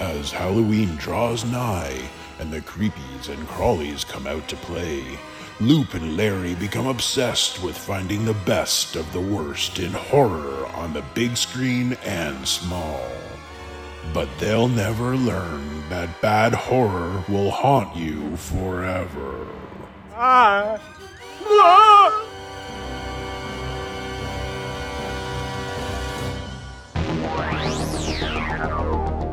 As Halloween draws nigh and the creepies and crawlies come out to play, Loop and Larry become obsessed with finding the best of the worst in horror on the big screen and small. But they'll never learn that bad horror will haunt you forever. Ah. Ah.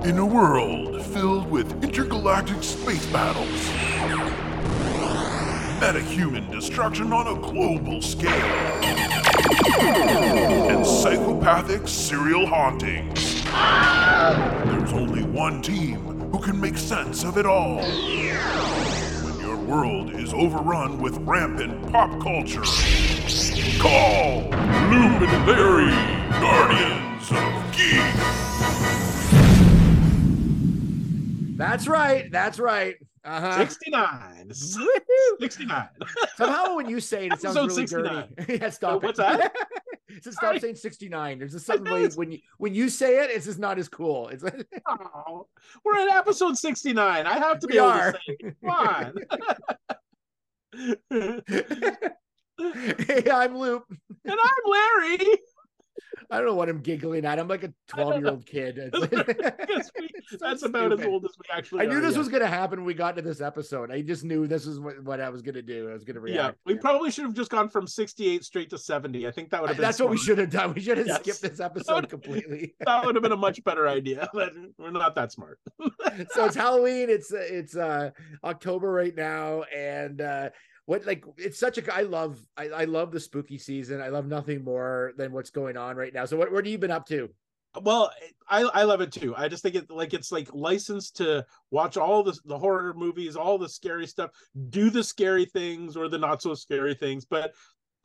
In a world filled with intergalactic space battles, metahuman destruction on a global scale, and psychopathic serial hauntings, there's only one team who can make sense of it all. When your world is overrun with rampant pop culture, call Larry, Guardians of Geek. That's right. That's right. Uh-huh. 69. 69. Somehow when you say it, it sounds really 69. dirty. yeah, stop What's it. What's that? Says stop Sorry. saying 69. There's just something when you when you say it, it's just not as cool. It's Oh, we're at episode 69. I have to be able are. to say it. Come on. hey, I'm Loop. and I'm Larry. I don't know what I'm giggling at. I'm like a 12 year old kid. We- so That's about as old as we actually I knew are, this yeah. was gonna happen when we got to this episode. I just knew this is what, what I was gonna do. I was gonna react. Yeah, we probably should have just gone from 68 straight to 70. I think that would have been That's what we smart. should have done. We should have Yes. skipped this episode completely. That would have been a much better idea. But we're not that smart. so it's Halloween. It's it's uh October right now, and uh what like it's such a I love I, I love the spooky season. I love nothing more than what's going on right now. So what what have you been up to? Well, I I love it too. I just think it like it's like licensed to watch all the the horror movies, all the scary stuff, do the scary things or the not so scary things. But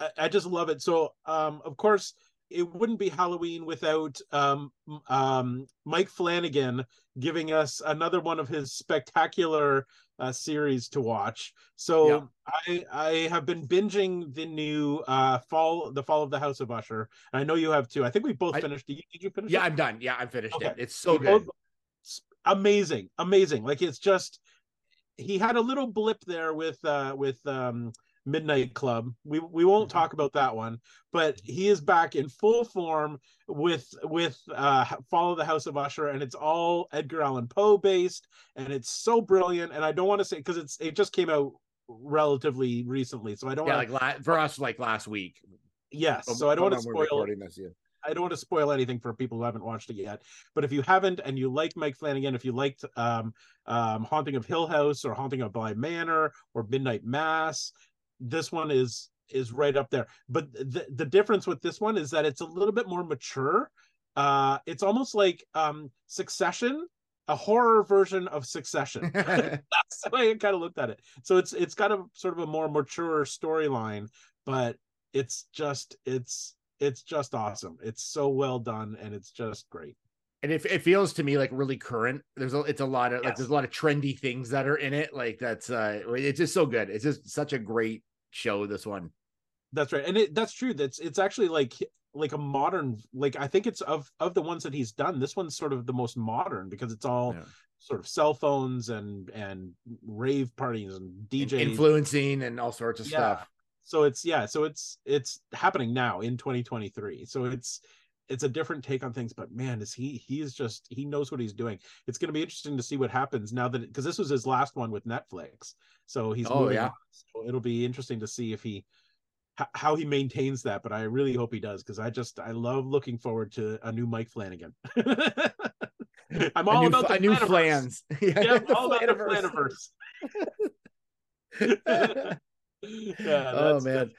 I, I just love it. So, um, of course, it wouldn't be Halloween without um um Mike Flanagan giving us another one of his spectacular uh, series to watch. So I I have been binging the new uh fall the fall of the House of Usher. And I know you have too. I think we both I- finished. Did you, did you finish? Yeah, it? I'm done. Yeah, I'm finished Okay. it. It's so We good. both- s- amazing, amazing. Like it's just he had a little blip there with uh with um Midnight Club. We we won't Mm-hmm. talk about that one, but he is back in full form with with uh Fall of the House of Usher, and it's all Edgar Allan Poe based, and it's so brilliant. And I don't want to say because it's it just came out relatively recently, so I don't Yeah, want like la- for us, like last week. yes, so I don't want to Hold on, we're spoil this. Yeah. I don't want to spoil anything for people who haven't watched it yet. But if you haven't and you like Mike Flanagan, if you liked um, um, Haunting of Hill House or Haunting of Bly Manor or Midnight Mass, this one is is right up there. But the the difference with this one is that it's a little bit more mature. Uh, it's almost like um, Succession, a horror version of Succession. That's the way I kind of looked at it. So it's it's got a sort of a more mature storyline, but it's just it's it's just awesome. It's so well done and it's just great. and it, it feels to me like really current there's a it's a lot of like there's a lot of trendy things that are in it like that's uh it's just so good it's just such a great show this one That's right. And it that's true. That's it's actually like like a modern like I think it's of of the ones that he's done, this one's sort of the most modern because it's all Yeah. sort of cell phones and and rave parties and DJs. influencing and all sorts of Yeah. stuff so it's yeah so it's it's happening now in 2023 so it's it's a different take on things but man is he he is just he knows what he's doing it's going to be interesting to see what happens now that because this was his last one with netflix so he's Oh, moving yeah. on. so it'll be interesting to see if he how he maintains that but i really hope he does because i just i love looking forward to a new mike flanagan i'm all new, about the a new flans yeah, all about the Flaniverse. Yeah, oh man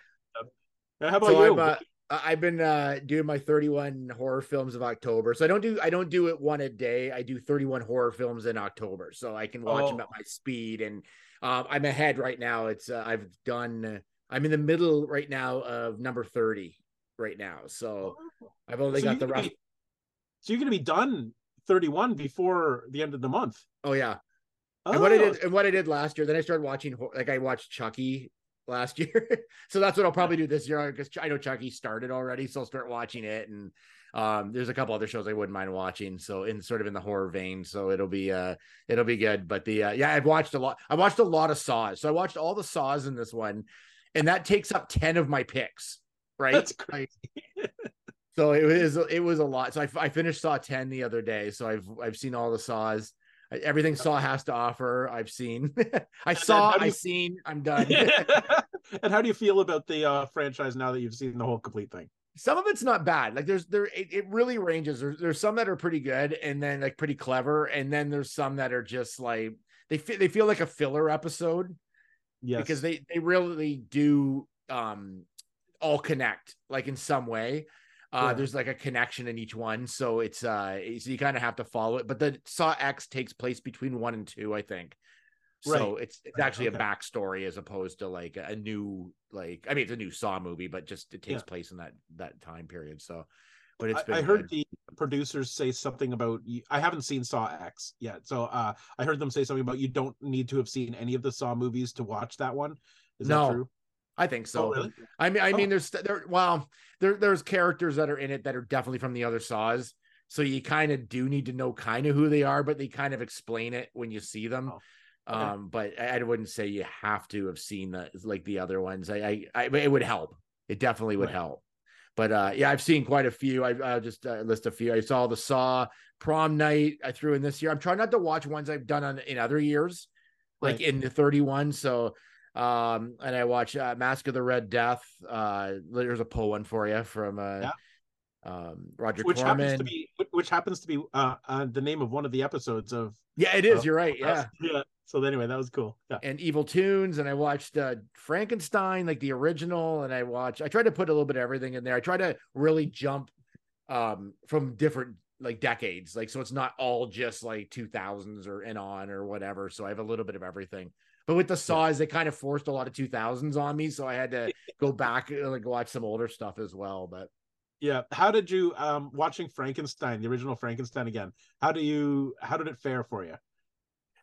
How about so you? Uh, I've been uh doing my 31 horror films of October. So I don't do I don't do it one a day. I do 31 horror films in October, so I can watch them Oh. at my speed. And um, I'm ahead right now. It's uh, I've done. I'm in the middle right now of number 30 right now. So I've only So got the gonna rough. be- so you're going to be done 31 before the end of the month. Oh yeah. Oh, And what I did and what I did last year, then I started watching like I watched Chucky last year. so that's what I'll probably do this year because I know Chucky started already, so I'll start watching it and um, there's a couple other shows I wouldn't mind watching. So in sort of in the horror vein, so it'll be uh, it'll be good. But the uh, yeah, I've watched a lot. I watched a lot of Saws. So I watched all the Saws in this one, and that takes up ten of my picks. Right. That's crazy. So it was it was a lot. So I, I finished Saw ten the other day. So I've I've seen all the Saws. Everything Saw has to offer. I've seen. I saw. how do I you- seen. I'm done. and how do you feel about the uh, franchise now that you've seen the whole complete thing? some of it's not bad. Like there's there it, it really ranges. There's there's some that are pretty good and then like pretty clever, and then there's some that are just like they fe- they feel like a filler episode Yes, because they they really do um all connect like in some way. Uh, Yeah. there's like a connection in each one, so it's uh, so you kind of have to follow it. But the Saw X takes place between one and two, I think. So it's it's actually okay. a backstory as opposed to like a new like I mean it's a new Saw movie, but just it takes Yeah. place in that that time period. So, but it's I, been I heard good. the producers say something about. I haven't seen Saw X yet, so uh, I heard them say something about you don't need to have seen any of the Saw movies to watch that one. Is No. that true? I think so. oh, really? I mean, I Oh. mean, there's there. Well, there there's characters that are in it that are definitely from the other saws. So you kind of do need to know kind of who they are, but they kind of explain it when you see them. Oh, okay. Um, but I, I wouldn't say you have to have seen the like the other ones. I, I, I it would help. It definitely would Right. help. But uh, yeah, I've seen quite a few. I, I'll just uh, list a few. I saw the Saw Prom Night. I threw in this year. I'm trying not to watch ones I've done on in other years, like Right. in the 31. So um and i watch uh, mask of the red death uh there's a Poe one for you from uh Yeah. um roger Which corman happens to be which happens to be uh, uh, the name of one of the episodes of. yeah it is uh, you're right yeah yeah. So anyway, that was cool. Yeah. and evil toons and i watched uh frankenstein like the original and i watched i tried to put a little bit of everything in there i try to really jump um from different like decades like so it's not all just like 2000s or and on or whatever so i have a little bit of everything but with the saws they kind of forced a lot of 2000s on me so i had to go back and like watch some older stuff as well but Yeah. How did you um watching Frankenstein, the original Frankenstein again? How do you how did it fare for you?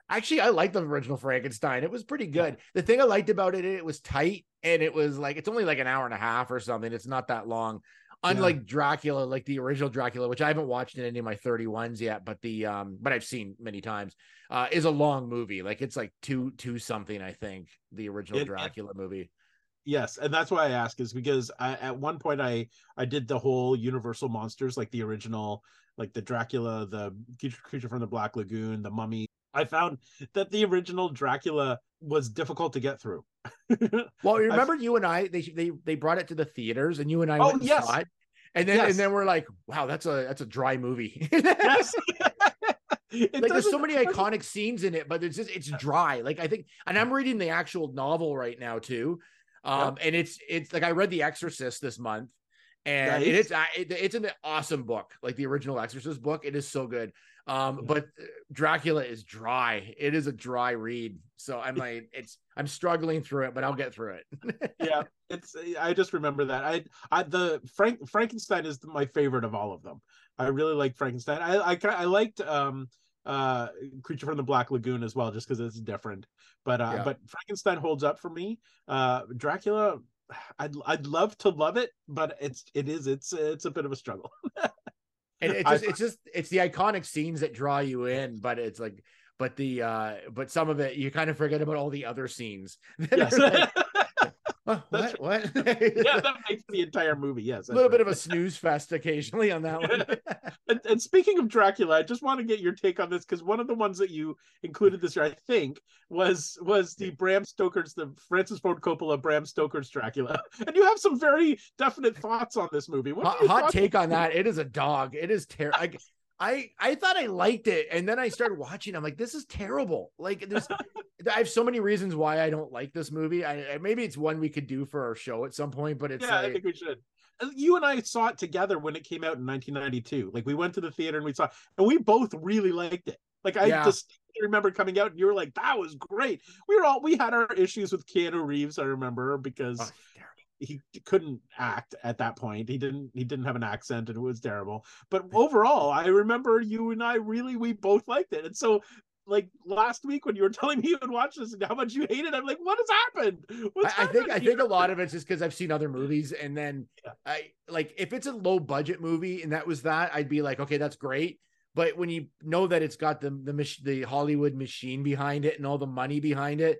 Actually, I like the original Frankenstein. It was pretty good. The thing I liked about it, it was tight and it was like it's only like an hour and a half or something. It's not that long. Unlike Dracula, like the original Dracula, which I haven't watched in any of my 31s yet, but the um, but I've seen many times, uh, is a long movie. Like it's like two two something, I think, the original It- it- Dracula movie. Yes, and that's why I ask is because I, at one point I I did the whole Universal monsters like the original, like the Dracula, the creature from the Black Lagoon, the Mummy. I found that the original Dracula was difficult to get through. Well, remember you and I, they they they brought it to the theaters and you and I Oh, went and yes. saw it. And then Yes. and then we're like, wow, that's a that's a dry movie. yes. It like there's so many iconic scenes in it, but it's just it's dry. Like I think, and I'm reading the actual novel right now too. Um, and it's it's like I read The Exorcist this month, and Nice. is I- it's an awesome book, like the original Exorcist book. It is so good. Um, but uh, Dracula is dry. It is a dry read. So I'm like, it's I'm struggling through it, but I'll get through it. yeah it's i just remember that i i the frank frankenstein is my favorite of all of them i really like frankenstein i i, I liked um uh creature from the black lagoon as well just because it's different but uh Yeah. but frankenstein holds up for me uh dracula i'd i'd love to love it but it's it is it's it's a bit of a struggle and it's I- just it's just it's the iconic scenes that draw you in but it's like but the uh but some of it you kind of forget about all the other scenes that yes. like, "Huh, That's what? what? Yeah that makes the entire movie yes a little bit of a snooze fest occasionally on that one. And, and speaking of Dracula, I just want to get your take on this because one of the ones that you included this year, I think, was was the Bram Stoker's, the Francis Ford Coppola Bram Stoker's Dracula, and you have some very definite thoughts on this movie. What hot, hot take on that. it is a dog. It is terrible I, I thought I liked it and then I started watching I'm like this is terrible like there's I have so many reasons why I don't like this movie I maybe it's one we could do for our show at some point but it's Yeah, I think we should. You and I saw it together when it came out in 1992. Like we went to the theater and we saw, it, and we both really liked it. Like I Yeah. just remember coming out and you were like, "That was great." We were all we had our issues with Keanu Reeves. I remember because. He couldn't act at that point. He didn't he didn't have an accent and it was terrible. But overall, I remember you and I really we both liked it. And so like last week when you were telling me you would watch this and how much you hated. I'm like, what has happened? I, I, think I think a lot of it's just because I've seen other movies, and then yeah. I like if it's a low budget movie and that was that, I'd be like, okay, that's great. But when you know that it's got the the the Hollywood machine behind it and all the money behind it,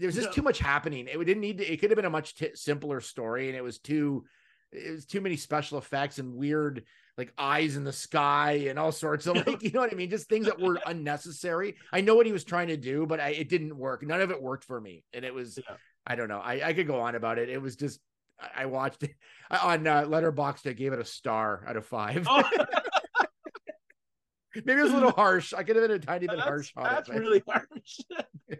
there's just no. too much happening. It didn't need to, it could have been a much t- simpler story, and it was too it was too many special effects and weird like eyes in the sky and all sorts of like you know what I mean, just things that were unnecessary. I know what he was trying to do, but I, it didn't work. None of it worked for me, and it was yeah. I don't know. I, I could go on about it. It was just I watched it on uh, Letterboxd. I gave it a star out of five. Oh. Maybe it was a little harsh. I could have been a tiny bit that's, harsh that's it. Really harsh.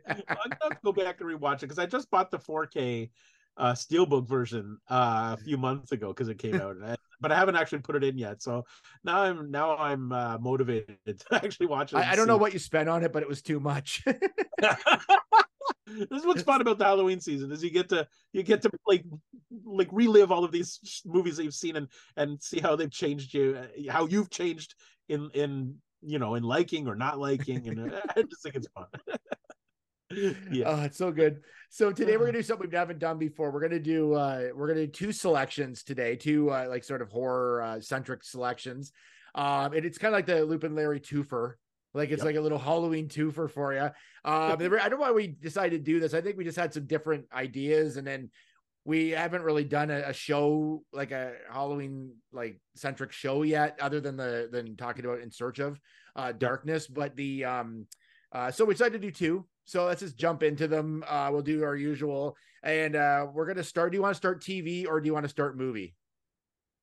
I'm gonna go back and rewatch it because I just bought the 4K uh steelbook version uh, a few months ago because it came out but i haven't actually put it in yet so now i'm now i'm uh, motivated to actually watch it i, I don't know what you spent on it but it was too much this is what's fun about the halloween season is you get to you get to like like relive all of these movies that you've seen and and see how they've changed you how you've changed in in you know in liking or not liking and i just think it's fun yeah. Oh, it's so good. So today we're gonna do something we haven't done before. We're gonna do uh we're gonna do two selections today, two uh, like sort of horror uh, centric selections. Um, and it's kind of like the Loop and Larry twofer. Like it's yep. like a little Halloween twofer for you. Um, I don't know why we decided to do this. I think we just had some different ideas, and then we haven't really done a, a show like a Halloween like centric show yet, other than the than talking about in search of uh darkness. But the um uh so we decided to do two. So let's just jump into them. Uh, we'll do our usual, and uh, we're gonna start. Do you want to start TV or do you want to start movie?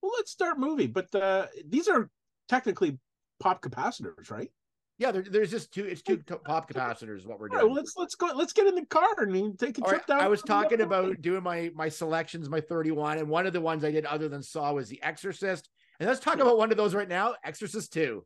Well, let's start movie. But uh, these are technically pop capacitors, right? Yeah, there, there's just two. It's two pop capacitors. What we're doing. Right, let's let's go. Let's get in the car and take a trip right, down. I was talking about doing my my selections, my 31, and one of the ones I did other than Saw was The Exorcist. And let's talk about one of those right now, Exorcist Two.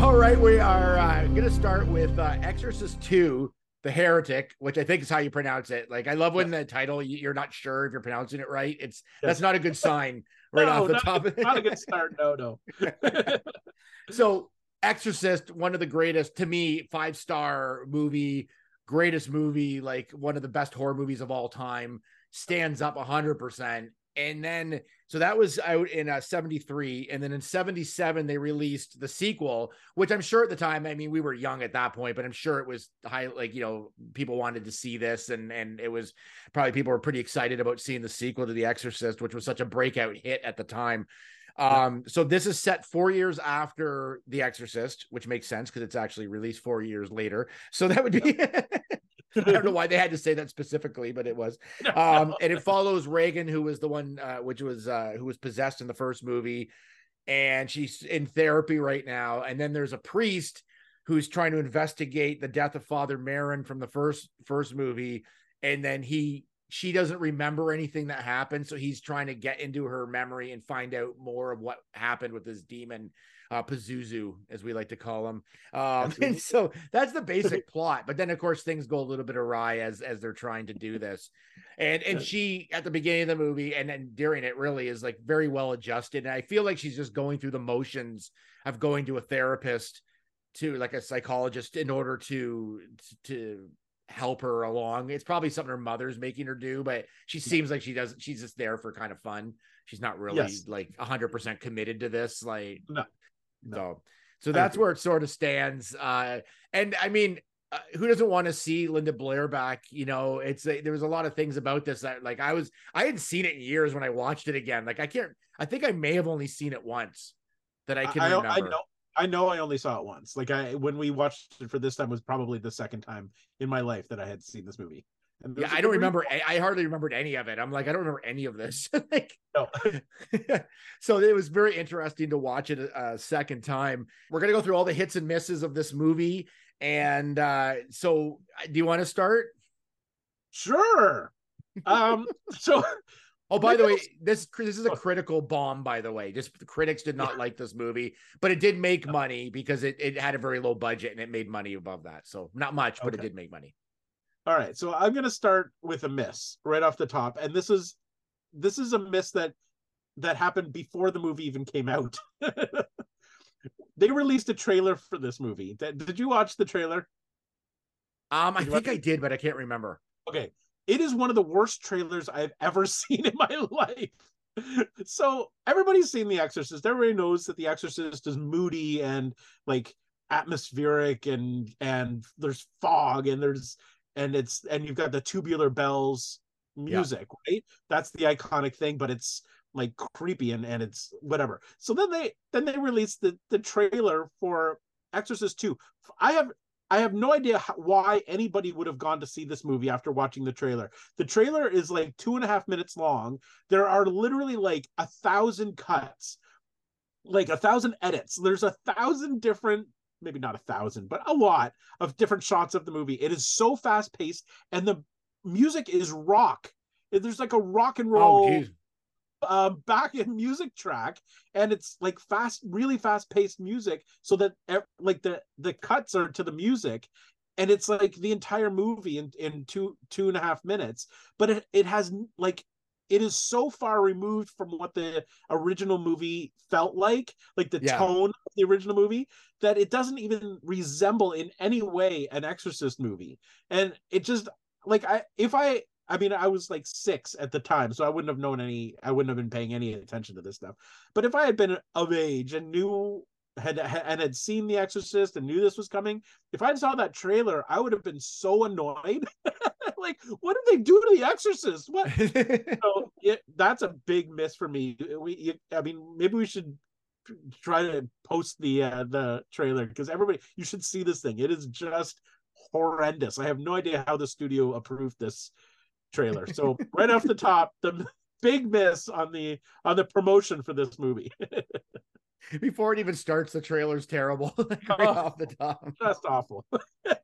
All right, we are uh, going to start with uh, Exorcist 2, The Heretic, which I think is how you pronounce it. Like, I love when the title, you're not sure if you're pronouncing it right. It's that's not a good sign right no, off the not, top. Of not a good start. No, no. so, Exorcist, one of the greatest to me, five star movie, greatest movie, like one of the best horror movies of all time, stands up 100%. And then so that was out in uh, 73. And then in 77, they released the sequel, which I'm sure at the time, I mean, we were young at that point, but I'm sure it was high, like, you know, people wanted to see this. And, and it was probably people were pretty excited about seeing the sequel to The Exorcist, which was such a breakout hit at the time. Um, so this is set four years after The Exorcist, which makes sense because it's actually released four years later. So that would be I don't know why they had to say that specifically, but it was. Um, and it follows Regan, who was the one, uh, which was uh, who was possessed in the first movie, and she's in therapy right now. And then there's a priest who's trying to investigate the death of Father Merrin from the first first movie, and then he she doesn't remember anything that happened, so he's trying to get into her memory and find out more of what happened with this demon uh, Pazuzu, as we like to call him. Um, and so that's the basic plot. But then, of course, things go a little bit awry as as they're trying to do this. And and she at the beginning of the movie and then during it really is like very well adjusted. And I feel like she's just going through the motions of going to a therapist to like a psychologist in order to to help her along. It's probably something her mother's making her do, but she seems like she doesn't. She's just there for kind of fun. She's not really yes. like hundred percent committed to this. Like, no. So, so that's where it sort of stands. Uh, and I mean, uh, who doesn't want to see Linda Blair back? You know, it's a, there was a lot of things about this that like I was I hadn't seen it in years when I watched it again. Like I can't. I think I may have only seen it once that I can I, remember. I know. I know I only saw it once. Like I when we watched it for this time was probably the second time in my life that I had seen this movie. Yeah, I don't remember. I hardly remembered any of it. I'm like, I don't remember any of this. like, so it was very interesting to watch it a, a, second time. We're gonna go through all the hits and misses of this movie, and uh, so do you want to start? Sure. Um. so. Oh, by the way, this this is a critical bomb. By the way, just the critics did not like this movie, but it did make money because it, it had a very low budget and it made money above that. So not much, but okay. it did make money. All right, so I'm going to start with a miss right off the top, and this is this is a miss that that happened before the movie even came out. they released a trailer for this movie. Did, did you watch the trailer? Um, I think I did, but I can't remember. Okay. It is one of the worst trailers I've ever seen in my life. So everybody's seen The Exorcist. Everybody knows that The Exorcist is moody and like atmospheric and and there's fog and there's and it's and you've got the tubular bells music, yeah. right? That's the iconic thing, but it's like creepy and and it's whatever. So then they then they released the the trailer for Exorcist 2. I have I have no idea how, why anybody would have gone to see this movie after watching the trailer. The trailer is like two and a half minutes long. There are literally like a thousand cuts, like a thousand edits. There's a thousand different, maybe not a thousand, but a lot of different shots of the movie. It is so fast paced, and the music is rock. There's like a rock and oh, roll. Oh, uh, back in music track and it's like fast really fast paced music so that like the the cuts are to the music and it's like the entire movie in in two two and a half minutes but it, it has like it is so far removed from what the original movie felt like like the yeah. tone of the original movie that it doesn't even resemble in any way an exorcist movie and it just like i if i I mean, I was like six at the time, so I wouldn't have known any. I wouldn't have been paying any attention to this stuff. But if I had been of age and knew had and had seen The Exorcist and knew this was coming, if I saw that trailer, I would have been so annoyed. like, what did they do to The Exorcist? What? so it, that's a big miss for me. We, you, I mean, maybe we should try to post the uh, the trailer because everybody, you should see this thing. It is just horrendous. I have no idea how the studio approved this trailer. So right off the top, the big miss on the on the promotion for this movie. Before it even starts, the trailer's terrible. right oh, off the top, just awful.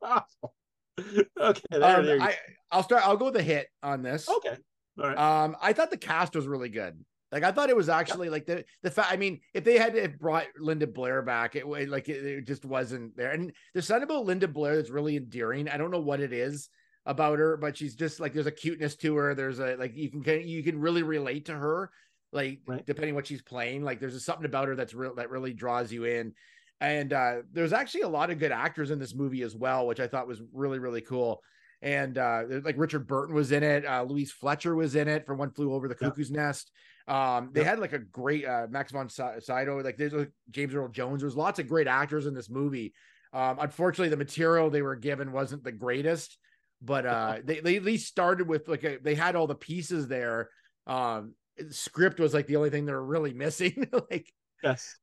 awful. Okay, there, um, there I, I'll start. I'll go with a hit on this. Okay. All right. Um, I thought the cast was really good. Like I thought it was actually like the the fact. I mean, if they had brought Linda Blair back, it like it, it, just wasn't there. And there's something about Linda Blair that's really endearing. I don't know what it is about her, but she's just like there's a cuteness to her. There's a like you can you can really relate to her, like right. depending what she's playing. Like there's something about her that's real that really draws you in. And uh, there's actually a lot of good actors in this movie as well, which I thought was really really cool. And uh, like Richard Burton was in it, uh, Louise Fletcher was in it for One Flew Over the Cuckoo's yeah. Nest. Um, they yeah. had like a great uh, Max von Sydow, like there's like James Earl Jones. There's lots of great actors in this movie. Um, unfortunately, the material they were given wasn't the greatest but uh they, they at least started with like a, they had all the pieces there um script was like the only thing they were really missing like yes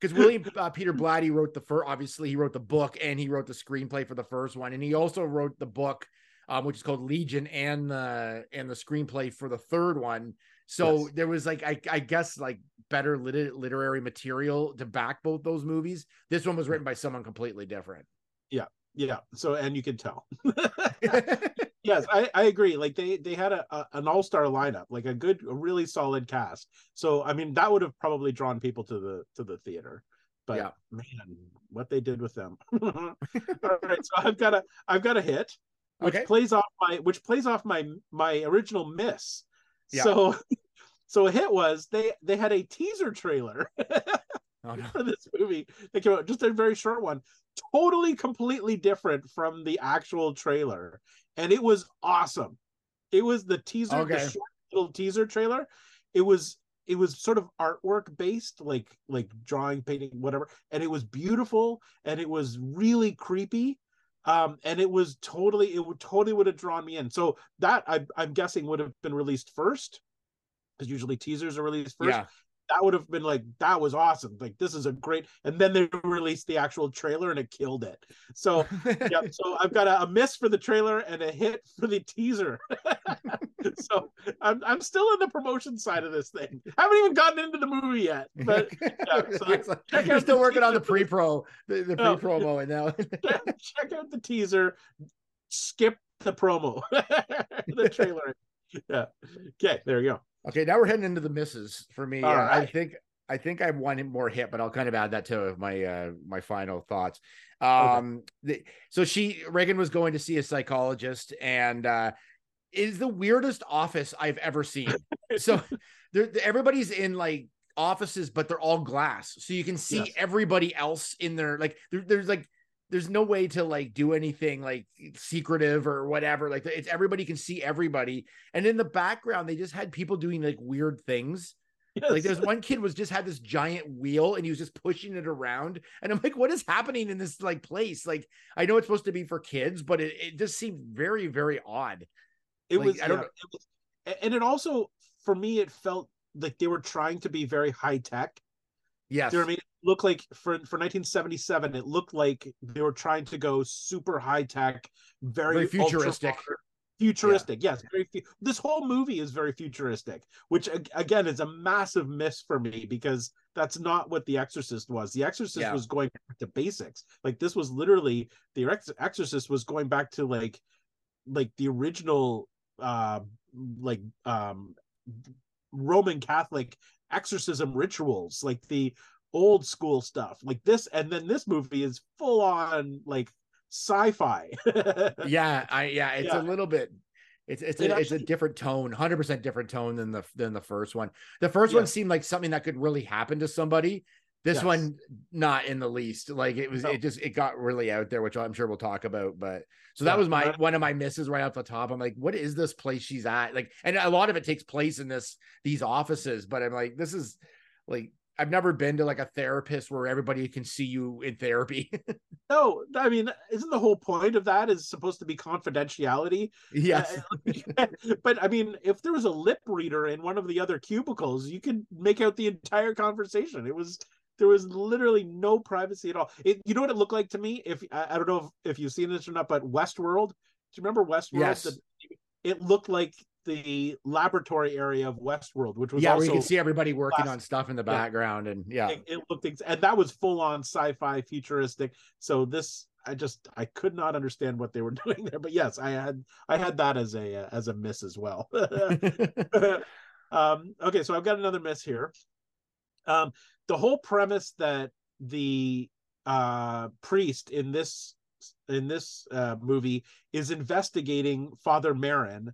because william uh, peter blatty wrote the first obviously he wrote the book and he wrote the screenplay for the first one. And he also wrote the book um, which is called legion and the and the screenplay for the third one. So yes. there was like I, I guess like better lit- literary material to back both those movies. This one was written by someone completely different. Yeah. Yeah. So and you can tell yes I, I agree like they they had a, a an all-star lineup like a good a really solid cast so i mean that would have probably drawn people to the to the theater but yeah. man what they did with them all right so i've got a i've got a hit which okay. plays off my which plays off my my original miss yeah. so so a hit was they they had a teaser trailer oh, no. for this movie they came out just a very short one. Totally completely different from the actual trailer. And it was awesome. It was the teaser okay. the short little teaser trailer. It was it was sort of artwork based like like drawing painting whatever. And it was beautiful and it was really creepy. Um and it was totally it would totally would have drawn me in. So that I, i'm guessing would have been released first because usually teasers are released first. Yeah that would have been like that was awesome. Like this is a great and then they released the actual trailer and it killed it. So yeah so i've got a, a, miss for the trailer and a hit for the teaser. So I'm, I'm still in the promotion side of this thing. I haven't even gotten into the movie yet but yeah, so check out still working on the pre-pro the, the oh. pre-promo oh, and now check out the teaser. Skip the promo. The trailer. Yeah. Okay there you go Okay, now we're heading into the misses for me. Right. I think I think I have one more hit, but I'll kind of add that to my uh my final thoughts. Um okay. the, so she Regan was going to see a psychologist and uh is the weirdest office I've ever seen. so there, everybody's in like offices, but they're all glass, so you can see Yes. everybody else in there. Like there, there's like there's no way to like do anything like secretive or whatever. Like it's everybody can see everybody, and in the background they just had people doing like weird things. Like there's one kid was just had this giant wheel and he was just pushing it around. And I'm like, what is happening in this like place? Like I know it's supposed to be for kids, but it, it just seemed very, very odd. it like, was I don't yeah, know. it was- and it also for me it felt like they were trying to be very high tech Yes. You know what I mean? It looked like for for 1977, it looked like they were trying to go super high tech, very, Very futuristic. Futuristic, yes. Very. Fu- this whole movie is very futuristic, which again is a massive miss for me because that's not what The Exorcist was. The Exorcist Yeah. was going back to basics. Like this was literally the Ex- Exorcist was going back to like, like the original, uh, like um, Roman Catholic exorcism rituals, like the old school stuff, like this. And then this movie is full on like sci-fi. yeah, I yeah, it's Yeah. a little bit it's it's It a, it's a different tone, 100% different tone than the than the first one. The first Yeah. one seemed like something that could really happen to somebody. This Yes. one not in the least. Like it was No. it just it got really out there, which I'm sure we'll talk about, but so that Yeah, was my uh, one of my misses right off the top. I'm like, what is this place she's at? Like, and a lot of it takes place in this these offices, but I'm like, this is like I've never been to like a therapist where everybody can see you in therapy. no, I mean, isn't the whole point of that is supposed to be confidentiality? yes. Uh, but I mean, if there was a lip reader in one of the other cubicles, you could make out the entire conversation. It was there was literally no privacy at all. It, you know what it looked like to me? If I, I don't know if, if you've seen this or not, but Westworld. Do you remember Westworld? Yes. The- it looked like the laboratory area of Westworld, which was yeah, also where you can see everybody working glass- on stuff in the Yeah. background, and yeah, it, it looked ex- and that was full on sci-fi futuristic so this i just i could not understand what they were doing there but yes i had i had that as a uh, as a miss as well um okay so i've got another miss here um the whole premise that the uh priest in this in this uh movie is investigating father Merrin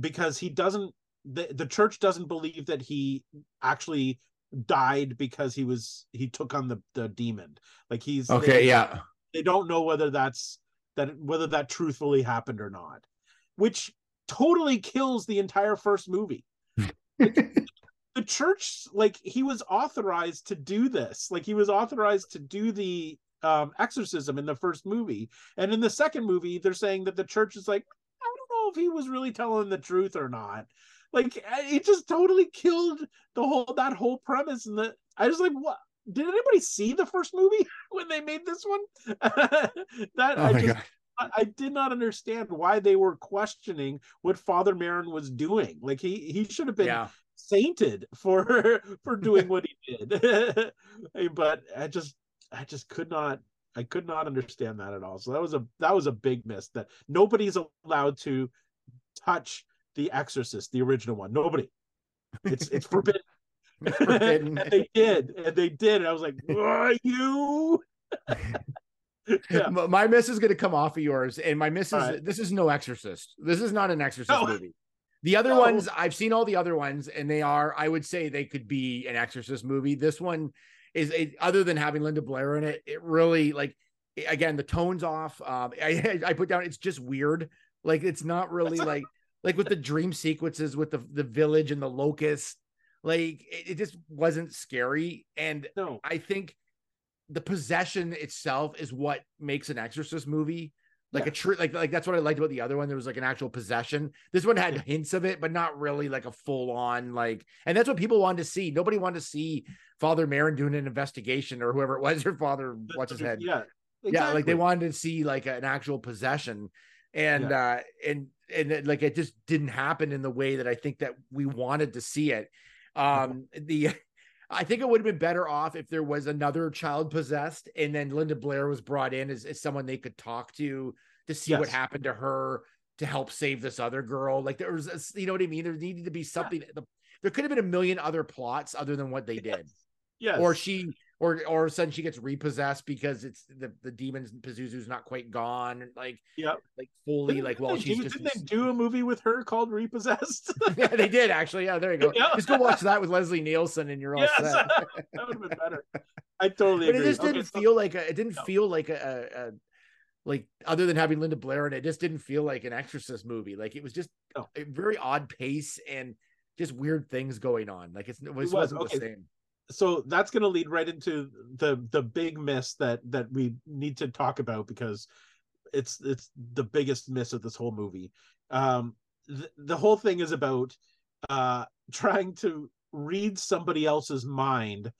because he doesn't the, the church doesn't believe that he actually died because he was he took on the the demon. Like he's okay, they, yeah, they don't know whether that's that whether that truthfully happened or not which totally kills the entire first movie the church like he was authorized to do this. Like he was authorized to do the um exorcism in the first movie. And in the second movie they're saying that the church is like i don't know if he was really telling the truth or not. Like it just totally killed the whole that whole premise and the i was like what? Did anybody see the first movie when they made this one? That oh i just god, I, I did not understand why they were questioning what Father Merrin was doing. Like he he should have been yeah, sainted for for doing what he did. but I just I just could not I could not understand that at all. So that was a that was a big miss that nobody's allowed to touch the Exorcist, the original one. Nobody. It's it's forbidden. It's forbidden. and they did, and they did. And I was like, "Are you?" yeah. My miss is going to come off of yours, and my miss is right. this is no Exorcist. This is not an Exorcist No. movie. The other No. ones I've seen all the other ones, and they are I would say they could be an Exorcist movie. This one is other than having Linda Blair in it, it really like again the tones off. Um, I I put down it's just weird. Like it's not really like like with the dream sequences with the the village and the locust. Like it, it just wasn't scary, and No. I think the possession itself is what makes an exorcist movie like Yeah. a true like like that's what I liked about the other one. There was like an actual possession. This one had Yeah. hints of it, but not really like a full on like. And that's what people wanted to see. Nobody wanted to see Father Merrin doing an investigation or whoever it was. Your father, what's his head? Yeah. Yeah, like they wanted to see like an actual possession, and uh and and it, like it just didn't happen in the way that I think that we wanted to see it. Um, the I think it would have been better off if there was another child possessed, and then Linda Blair was brought in as, as someone they could talk to to see what happened to her to help save this other girl. Like there was, a, you know what I mean? There needed to be something. The, there could have been a million other plots other than what they did Yes. or she or or all of a sudden she gets repossessed because it's the the demon Pazuzu's not quite gone, like Yep. like fully Didn't like well do- she's just didn't they do a movie with her called Repossessed? yeah they did actually yeah there you go Yeah. just go watch that with Leslie Nielsen and you're all yes, set. that would have been better. I totally but it just Okay, didn't so- feel like a, it didn't No. feel like a, a, like other than having Linda Blair in it, it just didn't feel like an Exorcist movie. Like it was just No. a very odd pace and just weird things going on. Like it's, it was, was, wasn't okay. the same. So that's going to lead right into the the big miss that that we need to talk about because it's it's the biggest miss of this whole movie. Um th- the whole thing is about uh trying to read somebody else's mind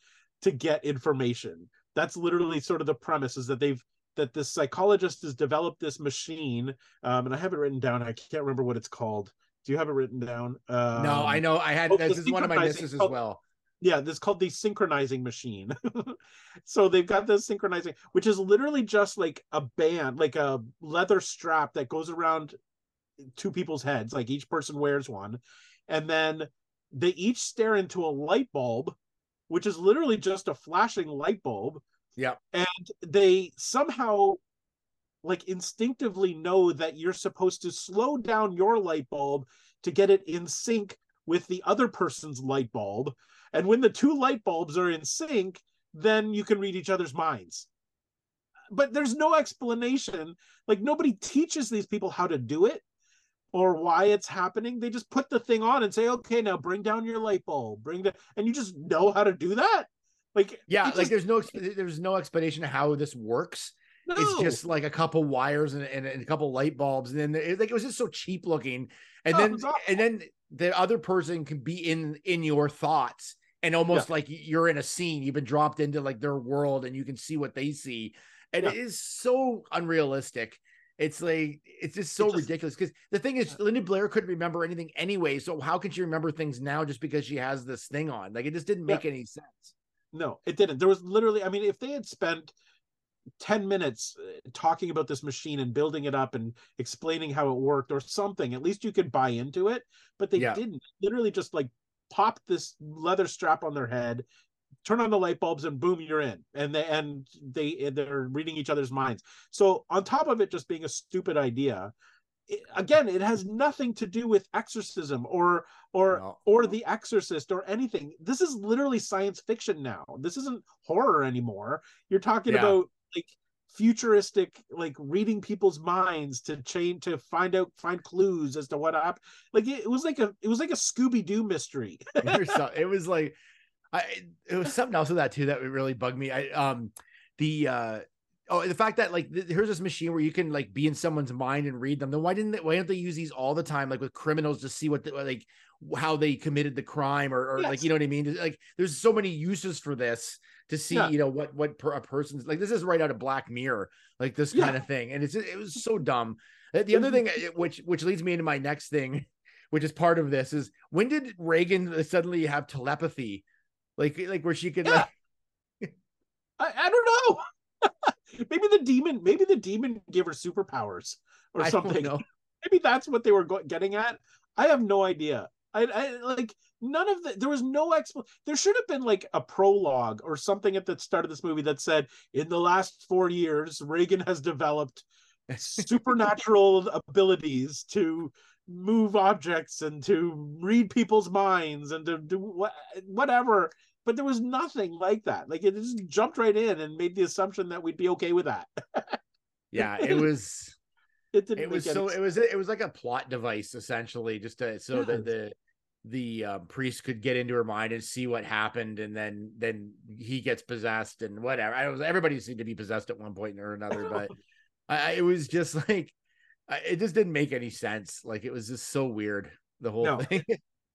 to get information. That's literally sort of the premise is that they've that this psychologist has developed this machine um and i have it written down. I can't remember what it's called. Do you have it written down? Um, no, I know. I had oh, this is one of my misses as oh, well. Yeah this is called the synchronizing machine. So they've got this synchronizing which is literally just like a band like a leather strap that goes around two people's heads like each person wears one. And then they each stare into a light bulb which is literally just a flashing light bulb. Yeah. and they somehow like instinctively know that you're supposed to slow down your light bulb to get it in sync with the other person's light bulb and when the two light bulbs are in sync then you can read each other's minds. But there's no explanation. Like nobody teaches these people how to do it or why it's happening. They just put the thing on and say okay now bring down your light bulb bring the and you just know how to do that? Like Yeah, like just- there's no there's no explanation of how this works. It's just like a couple wires and, and, and a couple light bulbs, and then it, like it was just so cheap looking. And Oh, then and then the other person can be in in your thoughts and almost like you're in a scene. You've been dropped into like their world, and you can see what they see. And it Yeah. is so unrealistic. It's like it's just so It just- ridiculous because the thing is, Linda Blair couldn't remember anything anyway. So how can she remember things now just because she has this thing on? Like it just didn't Yeah. make any sense. No, it didn't. There was literally, I mean, if they had spent 10 minutes uh, talking about this machine and building it up and explaining how it worked or something, at least you could buy into it. But they Yeah. didn't. Literally just like pop this leather strap on their head, turn on the light bulbs, and boom, you're in. And they and they they're reading each other's minds. So on top of it just being a stupid idea, it, again, it has nothing to do with exorcism or or No. or the exorcist or anything this is literally science fiction now this isn't horror anymore you're talking Yeah. about like futuristic like reading people's minds to change to find out find clues as to what happened like it, it was like a it was like a scooby-doo mystery It was, like I it was something else with that too that really bugged me. I um the uh oh the fact that like th- here's this machine where you can like be in someone's mind and read them. Then why didn't they, why don't they use these all the time like with criminals to see what the, like how they committed the crime or, or like you know what I mean? Like there's so many uses for this to see Yeah. you know what what per, a person's like this is right out of Black Mirror like this Yeah. kind of thing and it's it was so dumb. The other thing uh, which which leads me into my next thing which is part of this is when did Regan suddenly have telepathy? Like like where she could Yeah. like I, I don't know maybe the demon maybe the demon gave her superpowers or I don't something. know. maybe that's what they were go- getting at. I have no idea. I, I like none of the there was no expl there should have been like a prologue or something at the start of this movie that said in the last four years regan has developed supernatural abilities to move objects and to read people's minds and to do what, whatever but there was nothing like that. Like it just jumped right in and made the assumption that we'd be okay with that. Yeah, it was it didn't it was so it was it was like a plot device essentially just to so Yeah. that the the um, priest could get into her mind and see what happened and then then he gets possessed and whatever. I was everybody seemed to be possessed at one point or another but I, I- it was just like it just didn't make any sense. Like it was just so weird the whole No. thing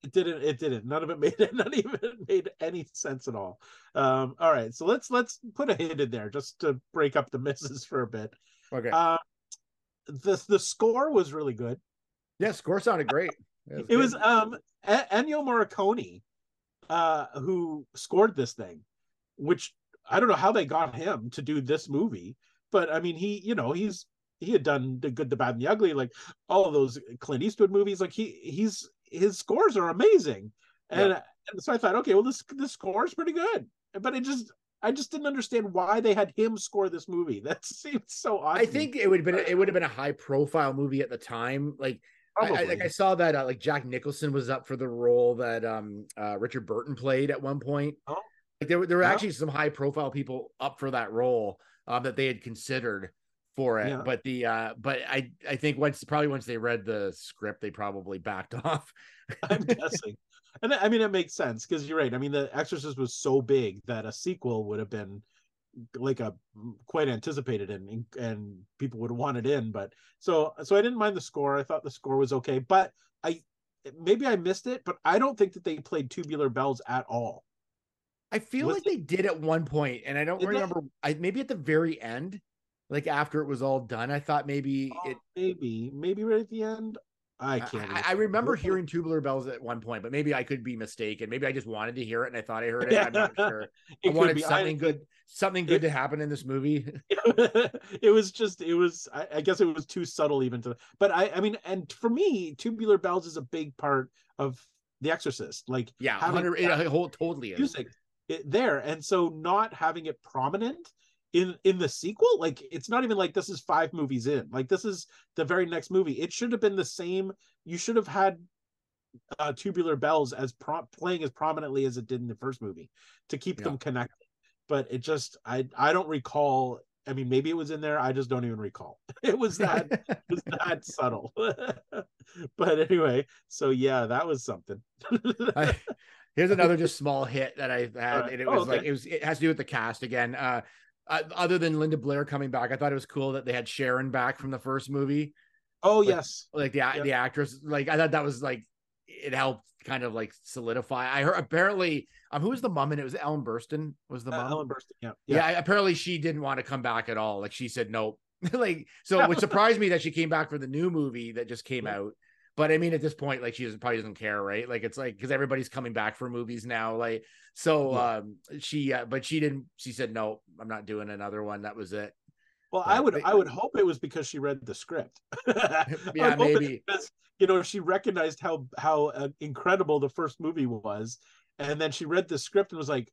it didn't it didn't. None of it made it of it made any sense at all. Um all right so let's let's put a hint in there just to break up the misses for a bit. Okay. Uh the the score was really good. Yeah score sounded great. It good. was um ennio morricone uh who scored this thing which i don't know how they got him to do this movie but i mean he you know he's he had done the good the bad and the ugly like all of those clint eastwood movies. Like he he's his scores are amazing and, and so i thought okay well this this score is pretty good but it just I just didn't understand why they had him score this movie. That seems so odd. I think it would have been it would have been a high profile movie at the time. Like I, I, like I saw that uh, like Jack Nicholson was up for the role that um uh, Richard Burton played at one point. Oh. Like there were there were yeah. actually some high profile people up for that role um, that they had considered for it. Yeah. But the uh but I I think once probably once they read the script they probably backed off. I'm guessing. And I mean it makes sense because you're right. I mean the Exorcist was so big that a sequel would have been like a quite anticipated and and people would want it in but so so i didn't mind the score i thought the score was okay but i maybe i missed it but i don't think that they played tubular bells at all i feel was like it, they did at one point and i don't remember i maybe at the very end like after it was all done i thought maybe oh, it maybe maybe right at the end I can't. I, I, remember hearing tubular bells at one point, but maybe I could be mistaken. Maybe I just wanted to hear it and I thought I heard it. I'm not sure. I wanted something I, good, something good it, to happen in this movie. it was just, it was. I, I, guess it was too subtle even to. But I, I mean, and for me, tubular bells is a big part of The Exorcist. Like, yeah, having it, whole totally is. music it, there, and so not having it prominent in in the sequel like it's not even like this is five movies in like this is the very next movie. It should have been the same. You should have had uh tubular bells as playing as prominently as it did in the first movie to keep yeah. them connected. But it just i i don't recall i mean maybe it was in there i just don't even recall. It was that it was that subtle. But anyway so yeah that was something. I, here's another just small hit that i had right. and it was oh, okay. like it was it has to do with the cast again. Uh uh, other than Linda Blair coming back, I thought it was cool that they had Sharon back from the first movie. Oh like, yes, like the yep. the actress. Like I thought that was like it helped kind of like solidify. I heard apparently um who was the mom and it was Ellen Burstyn was the uh, mom. Ellen Burstyn, yeah. yeah. yeah. apparently she didn't want to come back at all. Like she said nope. like so, which surprised me that she came back for the new movie that just came out. But I mean, at this point, like she doesn't probably doesn't care, right? Like it's like because everybody's coming back for movies now. Like so, yeah. um, she uh, but she didn't. She said no, I'm not doing another one. That was it. Well, but, I would I would hope it was because she read the script. yeah, maybe because, you know she recognized how how uh, incredible the first movie was, and then she read the script and was like,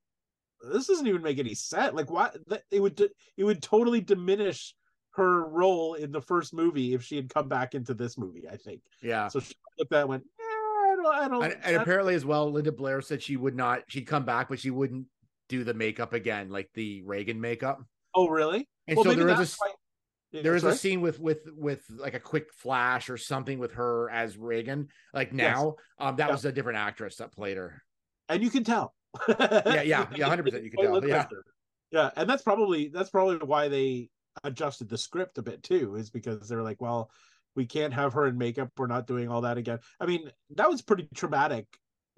"This doesn't even make any sense. Like, what? It would it would totally diminish her role in the first movie if she had come back into this movie. I think. Yeah. So she looked at that went. Eh, I don't. I don't. And, and apparently, as well, Linda Blair said she would not. She'd come back, but she wouldn't do the makeup again, like the Regan makeup. Oh, really? And well, so there is a. Why... there is Sorry? a scene with with with like a quick flash or something with her as Regan. Like now, yes. um, that yeah. was a different actress that played her, and you can tell. yeah, yeah, yeah, hundred percent. You can tell. Yeah, yeah, and that's probably that's probably why they adjusted the script a bit too is because they're like well we can't have her in makeup. We're not doing all that again. I mean that was pretty traumatic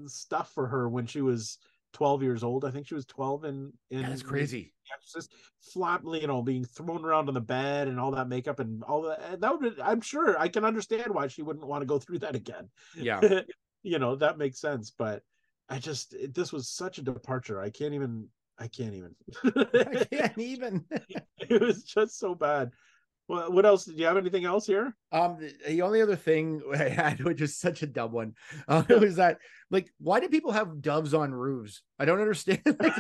stuff for her when she was 12 years old. I think she was 12 and in, that's crazy. just flap you know being thrown around on the bed and all that makeup and all that. That would i'm sure i can understand why she wouldn't want to go through that again. Yeah. You know that makes sense but i just it, this was such a departure. I can't even I can't even. I can't even. it was just so bad. Well, what else? Do you have anything else here? Um, the only other thing I had, which is such a dumb one, uh, was that like, why do people have doves on roofs? I don't understand. like,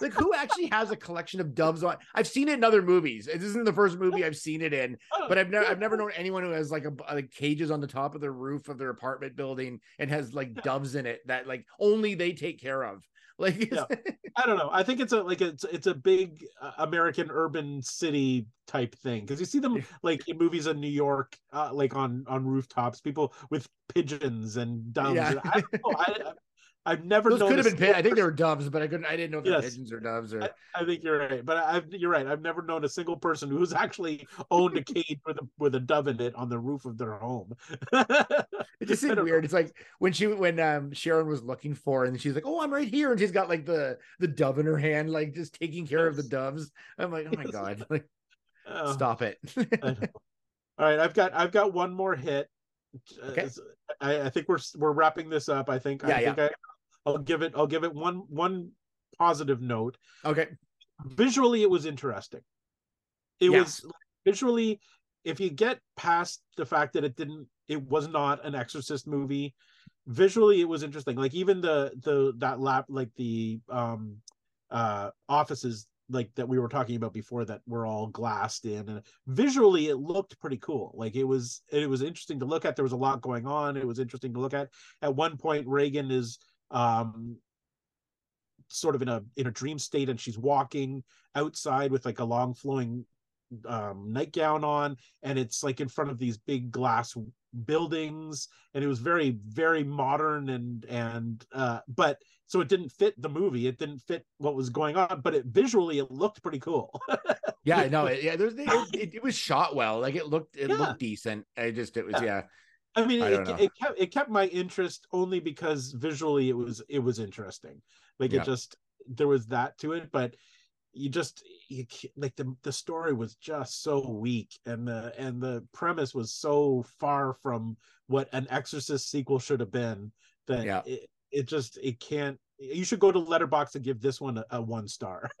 like, who actually has a collection of doves on? I've seen it in other movies. This isn't the first movie I've seen it in, oh, but I've never I've never known anyone who has like a like cages on the top of the roof of their apartment building and has like doves in it that like only they take care of. Like, yeah. I don't know. I think it's a like it's it's a big uh, American urban city type thing because you see them like in movies in New York, uh, like on on rooftops, people with pigeons and doves. Yeah. I, I, I've never. Those could have been. I think they were doves, but I couldn't. I didn't know if yes. pigeons or doves. Or I, I, think you're right, but I've you're right. I've never known a single person who's actually owned a cage with a with a dove in it on the roof of their home. it just seemed weird. Know. It's like when she when um Sharon was looking for, her and she's like, "Oh, I'm right here," and she's got like the the dove in her hand, like just taking care yes. of the doves. I'm like, oh my yes. god, like, oh, stop it. All right, I've got I've got one more hit. Okay. I, I, think we're we're wrapping this up. I think. Yeah, I yeah. think I, I'll give it I'll give it one one positive note. Okay. Visually it was interesting. It yes. was visually if you get past the fact that it didn't it was not an exorcist movie, visually it was interesting. Like even the the that lap like the um uh offices like that we were talking about before that were all glassed in and visually it looked pretty cool like it was it was interesting to look at there was a lot going on it was interesting to look at at one point regan is um sort of in a in a dream state and she's walking outside with like a long flowing um nightgown on and it's like in front of these big glass buildings and it was very very modern and and uh but so it didn't fit the movie it didn't fit what was going on but it visually it looked pretty cool yeah no yeah there's it, it, it, was shot well like it looked it yeah. looked decent i just it was yeah, yeah. I mean I it, it, kept it kept my interest only because visually it was it was interesting. Like yeah. it just there was that to it but you just you like the the story was just so weak and the and the premise was so far from what an exorcist sequel should have been that yeah. it, it just it can't you should go to Letterboxd and give this one a, a one star.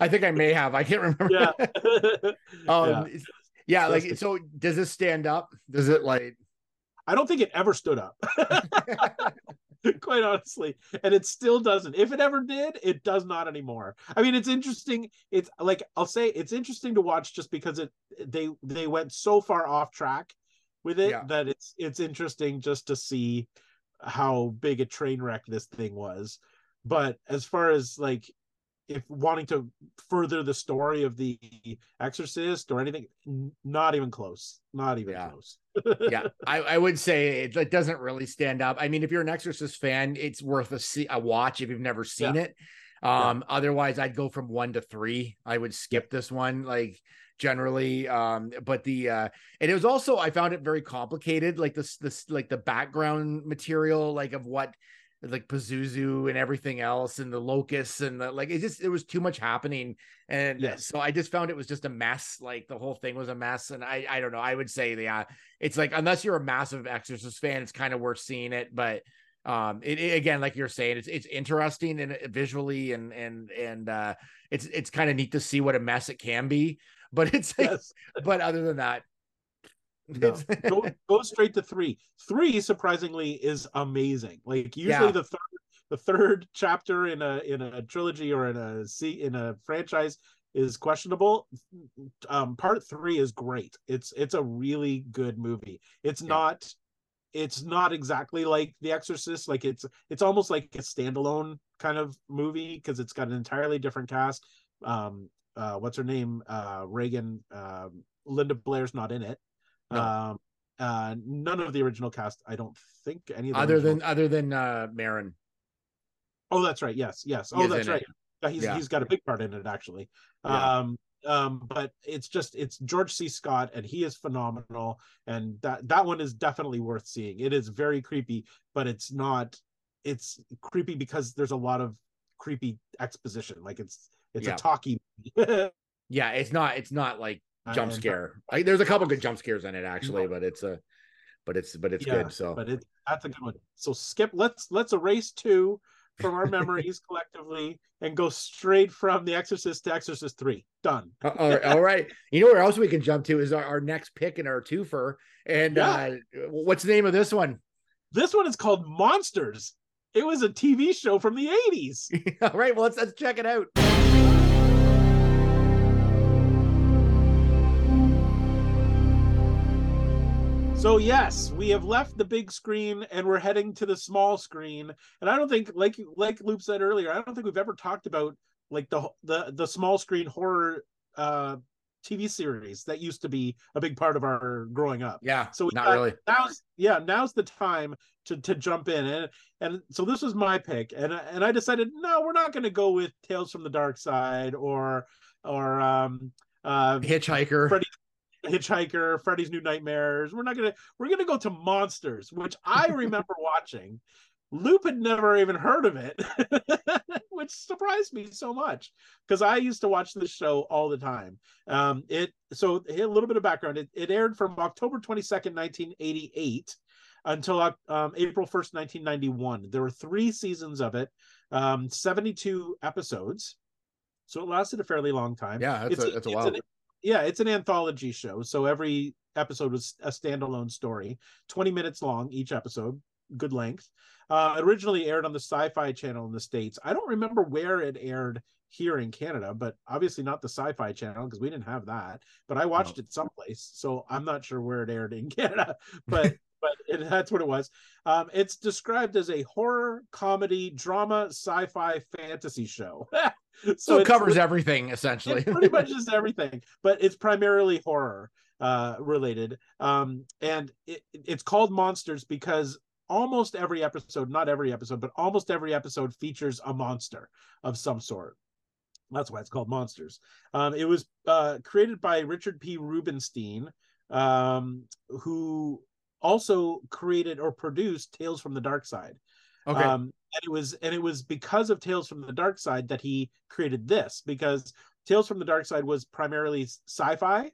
I think i may have. I can't remember. Yeah. Um yeah, yeah like so does this stand up? Does it like i don't think it ever stood up quite honestly and it still doesn't. If it ever did it does not anymore. I mean it's interesting. It's like i'll say it's interesting to watch just because it they they went so far off track with it yeah. that it's it's interesting just to see how big a train wreck this thing was. But as far as like if wanting to further the story of the exorcist or anything not even close not even yeah. close yeah I, I, would say it, it, doesn't really stand up i mean if you're an exorcist fan it's worth a, see, a watch if you've never seen yeah. it um yeah. otherwise i'd go from one to three i would skip this one like generally um but the uh and it was also i found it very complicated like this this like the background material like of what like Pazuzu and everything else and the locusts and the, like it just it was too much happening and yes. so I just found it was just a mess like the whole thing was a mess and I I don't know I would say yeah it's like unless you're a massive Exorcist fan it's kind of worth seeing it but um it, it, again like you're saying it's it's interesting and visually and and and uh it's it's kind of neat to see what a mess it can be but it's yes. but other than that no. go, go straight to three. Three, surprisingly, is amazing. Like usually yeah. the third the third chapter in a in a trilogy or in a see in a franchise is questionable. Um, part three is great. It's it's a really good movie. It's yeah. not it's not exactly like The Exorcist. Like it's it's almost like a standalone kind of movie because it's got an entirely different cast. Um, uh, what's her name? Uh, Regan. Uh, Linda Blair's not in it. No. Um, uh, none of the original cast, I don't think any other original... than other than uh Merrin. Oh, that's right. Yes, yes. oh, that's right. Yeah, he's yeah. he's got a big part in it actually. Yeah. Um, um, but it's just it's George C. Scott, and he is phenomenal, and that that one is definitely worth seeing. It is very creepy, but it's not. It's creepy because there's a lot of creepy exposition. Like it's it's yeah. a talkie. yeah, it's not. It's not like jump scare. I, there's a couple good jump scares in it actually, but it's a, but it's but it's yeah, good. So, but it that's a good one. So skip. Let's let's erase two from our memories collectively and go straight from The Exorcist to Exorcist Three. Done. Uh, all, right, all right. You know where else we can jump to is our, our next pick in our twofer. And yeah. uh, what's the name of this one? This one is called Monsters. It was a TV show from the 80s. all right. Well, let's let's check it out. So yes, we have left the big screen and we're heading to the small screen. And I don't think, like like Loop said earlier, I don't think we've ever talked about like the the the small screen horror uh TV series that used to be a big part of our growing up. Yeah. So not got, really. Now's yeah, now's the time to to jump in and and so this was my pick and and I decided no, we're not going to go with Tales from the Dark Side or or um uh Hitchhiker. Freddy Hitchhiker, Freddy's New Nightmares. We're not gonna we're gonna go to Monsters, which I remember watching. Loop had never even heard of it, which surprised me so much because I used to watch this show all the time. Um, it so a little bit of background. It, it aired from October twenty second, nineteen eighty eight, until um, April first, nineteen ninety one. There were three seasons of it, um, seventy two episodes, so it lasted a fairly long time. Yeah, that's it's a, that's a while. An, yeah, it's an anthology show. So every episode was a standalone story, 20 minutes long each episode. good length. Uh, originally aired on the Sci-Fi Channel in the states. I don't remember where it aired here in Canada, but obviously not the Sci-Fi Channel because we didn't have that. But I watched it someplace, so I'm not sure where it aired in Canada. But but it, that's what it was. Um, it's described as a horror, comedy, drama, sci-fi, fantasy show. so, it covers everything essentially. pretty much just everything, but it's primarily horror uh, related. Um, and it, it's called Monsters because almost every episode, not every episode, but almost every episode features a monster of some sort. That's why it's called Monsters. Um, it was uh, created by Richard P. Rubinstein, um, who also created or produced Tales from the Dark Side. Okay. Um, and it was and it was because of Tales from the Dark Side that he created this because Tales from the Dark Side was primarily sci-fi,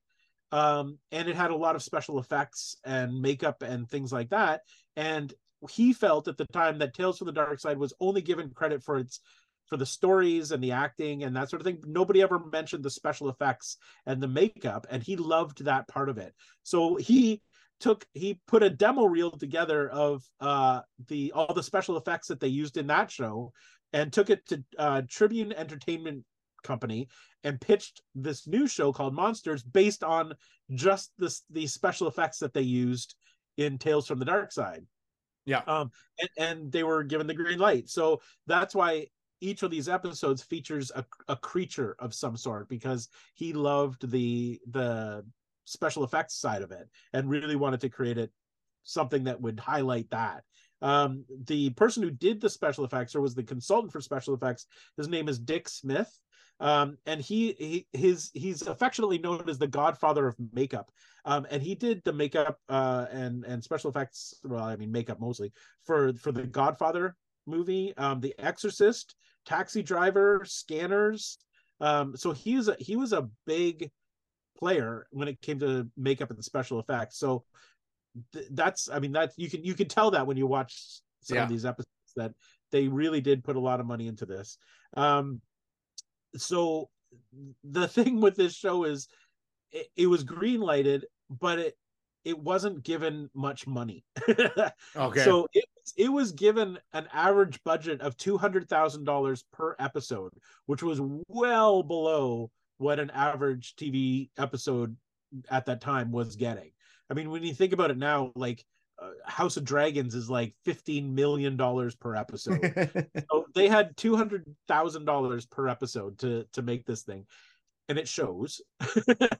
um, and it had a lot of special effects and makeup and things like that. And he felt at the time that Tales from the Dark Side was only given credit for its for the stories and the acting and that sort of thing. Nobody ever mentioned the special effects and the makeup, and he loved that part of it. So he took he put a demo reel together of uh the all the special effects that they used in that show and took it to uh Tribune Entertainment Company and pitched this new show called Monsters based on just this the special effects that they used in Tales from the Dark Side. Yeah. Um and, and they were given the green light. So that's why each of these episodes features a, a creature of some sort because he loved the the special effects side of it and really wanted to create it something that would highlight that. Um, the person who did the special effects or was the consultant for special effects his name is dick smith. Um, and he, he his he's affectionately known as the godfather of makeup. Um, and he did the makeup uh, and and special effects well i mean makeup mostly for for the godfather movie. Um, the exorcist taxi driver scanners. Um, so he was a, he was a big player when it came to makeup and special effects. So th- that's I mean that you can you can tell that when you watch some yeah. of these episodes that they really did put a lot of money into this. Um so the thing with this show is it, it was green lighted, but it it wasn't given much money. okay. So it it was given an average budget of two hundred thousand dollars per episode, which was well below what an average TV episode at that time was getting. I mean, when you think about it now, like uh, House of Dragons is like fifteen million dollars per episode. so they had two hundred thousand dollars per episode to to make this thing, and it shows.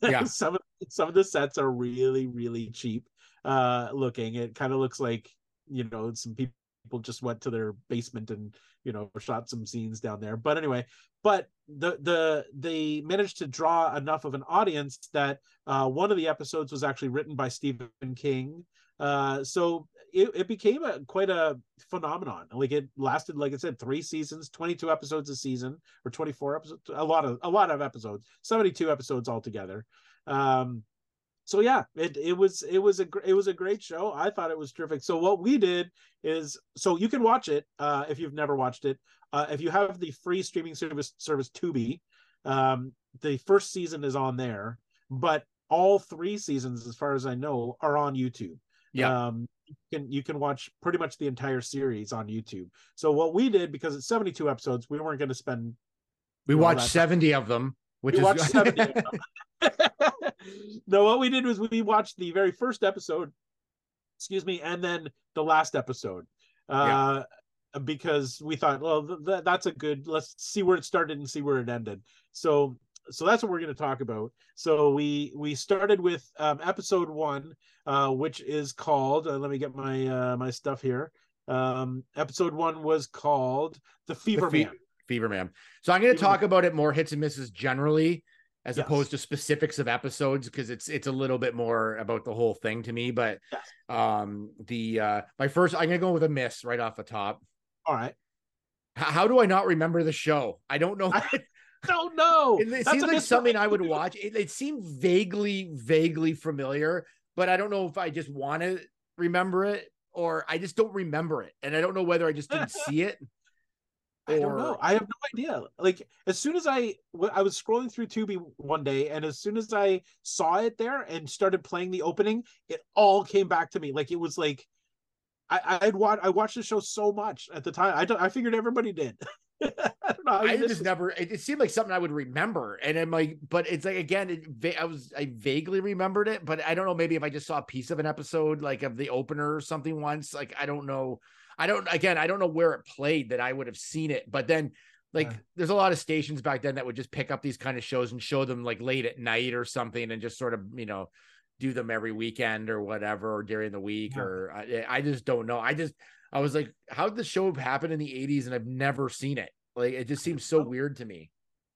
yeah, some of some of the sets are really really cheap uh looking. It kind of looks like you know some people people just went to their basement and you know shot some scenes down there. But anyway but the the they managed to draw enough of an audience that uh, one of the episodes was actually written by stephen king. Uh, so it, it became a quite a phenomenon. Like it lasted like i said three seasons 22 episodes a season or 24 episodes a lot of a lot of episodes 72 episodes altogether. Um so yeah it, it was it was a it was a great show. I thought it was terrific. So what we did is so you can watch it uh, if you've never watched it. Uh, if you have the free streaming service service tubi um, the first season is on there but all three seasons as far as i know are on youtube. Yeah. Um, you can you can watch pretty much the entire series on youtube. So what we did because it's 72 episodes we weren't going to spend we watched 70 time. of them which we is watched 70 of them. no, what we did was we watched the very first episode, excuse me, and then the last episode. Uh, yeah. because we thought, well, th- that's a good. Let's see where it started and see where it ended. So, so that's what we're going to talk about. So we we started with um, episode one, uh, which is called. Uh, let me get my uh, my stuff here. Um, episode one was called the Fever the fe- Man. Fever Man. So I'm going to talk Man. about it more hits and misses generally as yes. opposed to specifics of episodes because it's it's a little bit more about the whole thing to me but yes. um the uh my first i'm gonna go with a miss right off the top. All right. How, how do i not remember the show? I don't know. I don't know. It, it seems like something i would watch. It, it seemed vaguely vaguely familiar but i don't know if i just want to remember it or i just don't remember it and i don't know whether i just didn't see it I don't know. I have no idea. Like as soon as I I was scrolling through Tubi one day, and as soon as I saw it there and started playing the opening, it all came back to me. Like it was like I I'd watch I watched the show so much at the time. I don't I figured everybody did. I don't know. I just never. It, it, seemed like something I would remember, and I'm like, but it's like again, it, I was I vaguely remembered it, but I don't know. Maybe if I just saw a piece of an episode, like of the opener or something once, like I don't know. I don't again. I don't know where it played that I would have seen it, but then like yeah. there's a lot of stations back then that would just pick up these kind of shows and show them like late at night or something, and just sort of you know do them every weekend or whatever or during the week yeah. or I, I just don't know. I just I was like, how did the show happen in the 80s and I've never seen it? Like it just seems so weird to me.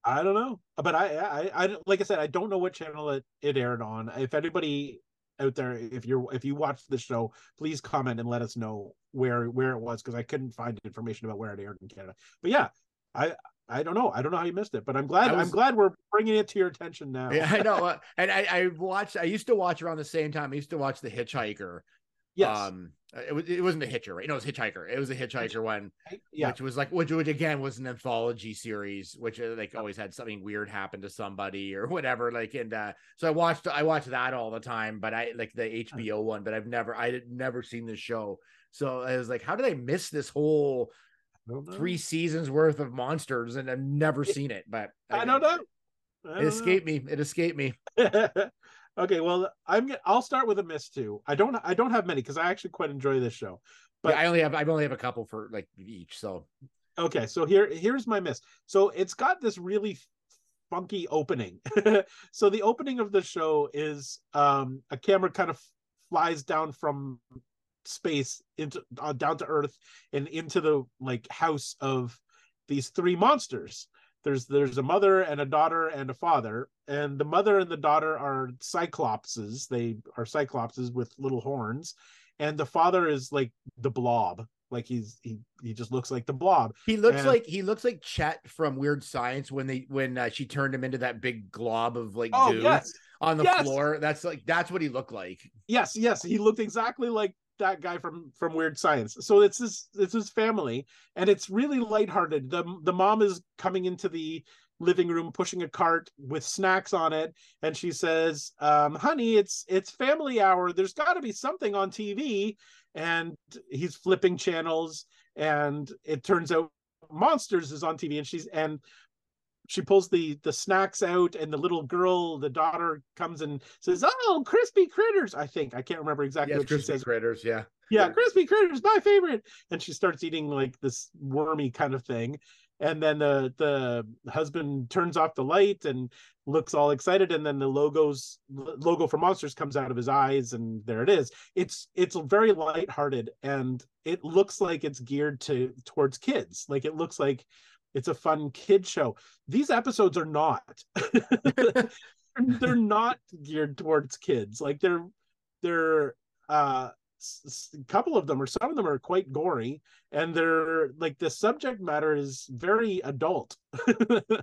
I don't know, but I, I, I, like I said, I don't know what channel it, it aired on. If anybody out there, if you're, if you watched the show, please comment and let us know where, where it was because I couldn't find information about where it aired in Canada. But yeah, I, I don't know. I don't know how you missed it, but I'm glad. Was, I'm glad we're bringing it to your attention now. yeah, I know. Uh, and I, I watched. I used to watch around the same time. I used to watch The Hitchhiker. Yes. Um, it, was, it wasn't a Hitcher, right? No, it was Hitchhiker. It was a Hitchhiker one, yeah. which was like, which, which again was an anthology series, which uh, like always had something weird happen to somebody or whatever. Like, and uh, so I watched, I watched that all the time, but I like the HBO one, but I've never, I had never seen the show. So I was like, how did I miss this whole three seasons worth of monsters and I've never seen it? But I, I don't know. I don't it escaped know. me. It escaped me. Okay, well, I'm I'll start with a miss too. I don't I don't have many because I actually quite enjoy this show. But yeah, I only have I only have a couple for like each. So okay, so here here's my miss. So it's got this really funky opening. so the opening of the show is um a camera kind of flies down from space into uh, down to earth and into the like house of these three monsters there's there's a mother and a daughter and a father and the mother and the daughter are cyclopses. They are cyclopses with little horns and the father is like the blob. Like he's he he just looks like the blob. He looks and, like he looks like chet from weird science when they when uh, she turned him into that big glob of like oh, goo yes. on the yes. floor. That's like that's what he looked like. Yes yes. He looked exactly like that guy from from Weird Science. So it's his it's his family, and it's really lighthearted. the The mom is coming into the living room pushing a cart with snacks on it, and she says, um, "Honey, it's it's family hour. There's got to be something on TV." And he's flipping channels, and it turns out Monsters is on TV, and she's and she pulls the the snacks out and the little girl the daughter comes and says oh crispy critters i think i can't remember exactly yes, what crispy she says. Critters yeah. Yeah crispy critters my favorite. And she starts eating like this wormy kind of thing. And then the the husband turns off the light and looks all excited. And then the logos logo for monsters comes out of his eyes and there it is. It's it's very lighthearted and it looks like it's geared to towards kids. Like it looks like it's a fun kid show. These episodes are not. they're not geared towards kids. Like they're they're uh a couple of them or some of them are quite gory and they're like the subject matter is very adult.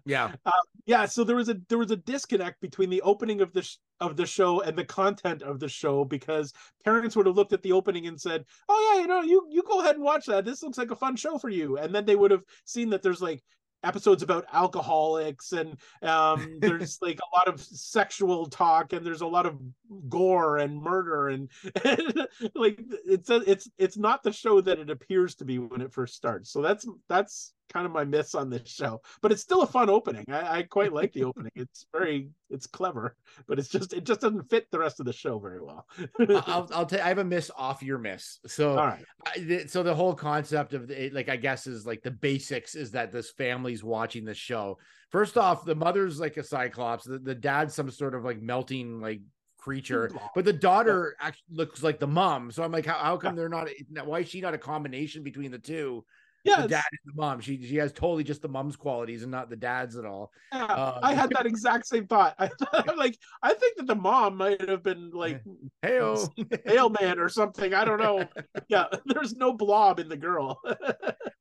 Yeah. Uh, yeah so there was a there was a disconnect between the opening of the sh- of the show and the content of the show because parents would have looked at the opening and said oh yeah you know you you go ahead and watch that. This looks like a fun show for you. And then they would have seen that there's like episodes about alcoholics and um, there's like a lot of sexual talk and there's a lot of gore and murder and, and like it's a, it's it's not the show that it appears to be when it first starts. So that's that's kind of my miss on this show but it's still a fun opening. I, I quite like the opening. It's very it's clever but it's just it just doesn't fit the rest of the show very well. I'll i'll tell you, i have a miss off your miss. So right. I, so the whole concept of it like i guess is like the basics is that this family's watching the show. First off the mother's like a cyclops. The, the dad's some sort of like melting like creature but the daughter actually looks like the mom. So i'm like how, how come they're not why is she not a combination between the two yeah, the dad and the mom. She she has totally just the mom's qualities and not the dad's at all. Yeah, um, I had that exact same thought. I thought, like I think that the mom might have been like Hail Hail Man or something. I don't know. yeah, there's no blob in the girl.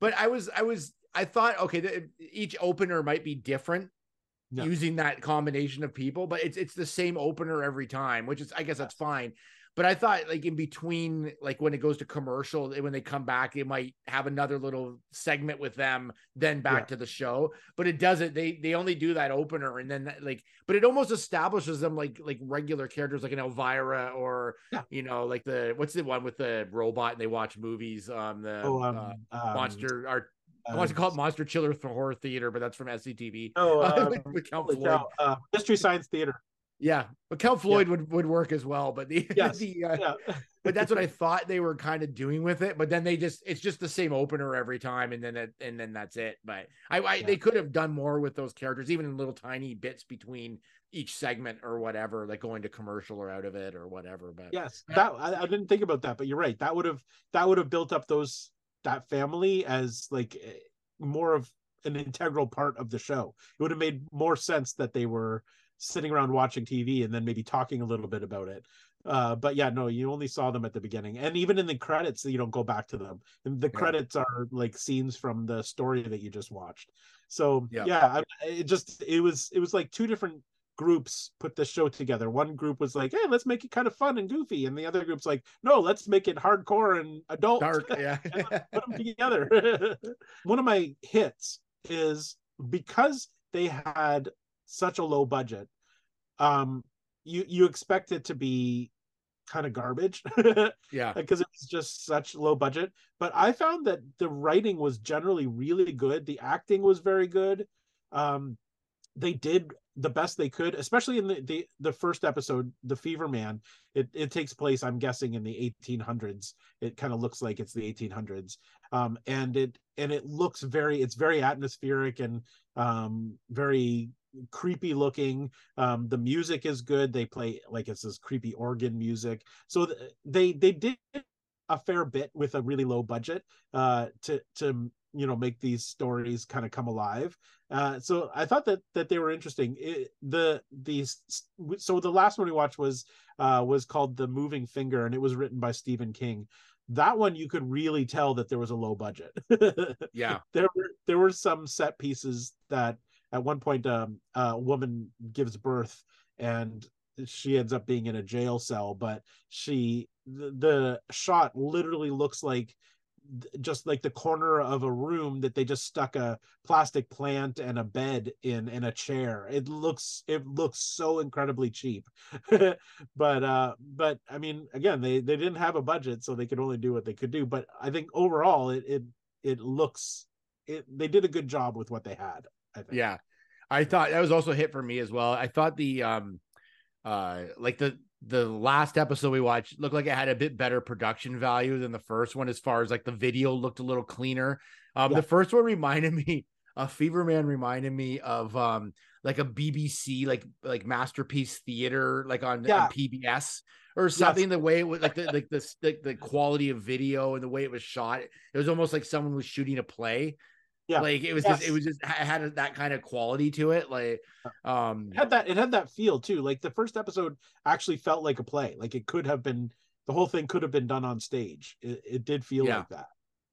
but I was I was I thought okay, the, each opener might be different. Using that combination of people, but it's it's the same opener every time, which is I guess that's fine. But I thought like in between, like when it goes to commercial, when they come back, it might have another little segment with them, then back Yeah. to the show. But it doesn't. They they only do that opener, and then that, like, but it almost establishes them like like regular characters, like an Elvira or Yeah. you know, like the what's the one with the robot and they watch movies. Um, the Oh, um, uh, um, monster art. I um, want to call it Monster Chiller for Horror Theater, but that's from SCTV. Oh, Uh, um, with- with Count Floyd. uh, Mystery Science Theater. Yeah, but Count Floyd would would work as well. But the, Yes. the uh, Yeah. but that's what I thought they were kind of doing with it. But then they just it's just the same opener every time, and then it, and then that's it. But I, I Yeah. they could have done more with those characters, even in little tiny bits between each segment or whatever, like going to commercial or out of it or whatever. But Yes, that I, I didn't think about that, but you're right. That would have that would have built up those that family as like eh, more of an integral part of the show. It would have made more sense that they were sitting around watching TV and then maybe talking a little bit about it. Uh, but yeah, no, you only saw them at the beginning, and even in the credits, you don't go back to them. And the Yeah. credits are like scenes from the story that you just watched. So Yeah. yeah, I, it just it was it was like two different groups put the show together. One group was like, "Hey, let's make it kind of fun and goofy," and the other group's like, "No, let's make it hardcore and adult." dark, yeah, Put them together. One of my hits is because they had such a low budget. Um, you you expect it to be kind of garbage yeah, because it was just such low budget. But I found that the writing was generally really good. The acting was very good. Um, they did the best they could, especially in the the, the first episode, the Fever Man. It it takes place, I'm guessing, in the 1800s. It kind of looks like it's the 1800s, um, and it and it looks very, it's very atmospheric and um, very creepy looking. Um, the music is good. They play like it's this creepy organ music. So th- they they did a fair bit with a really low budget uh, to to you know make these stories kind of come alive. Uh, so I thought that that they were interesting. It, the these so the last one we watched was uh, was called The Moving Finger, and it was written by Stephen King. That one you could really tell that there was a low budget. yeah, there were there were some set pieces that at one point um, a woman gives birth and she ends up being in a jail cell but she the, the shot literally looks like just like the corner of a room that they just stuck a plastic plant and a bed in and a chair. It looks it looks so incredibly cheap. But uh but i mean again they they didn't have a budget so they could only do what they could do. But i think overall it it it looks it they did a good job with what they had i yeah. I thought that was also a hit for me as well. I thought the um, uh, like the the last episode we watched looked like it had a bit better production value than the first one as far as like the video looked a little cleaner. Um, Yeah. the first one reminded me a Fever Man reminded me of um like a BBC like like masterpiece theater like on, Yeah. on PBS or something. The way it was like the like the, the the quality of video and the way it was shot, it was almost like someone was shooting a play. Yeah. like it was just it was just it had that kind of quality to it. Like um it had that it had that feel too like the first episode actually felt like a play like it could have been the whole thing could have been done on stage it, it did feel Yeah. like that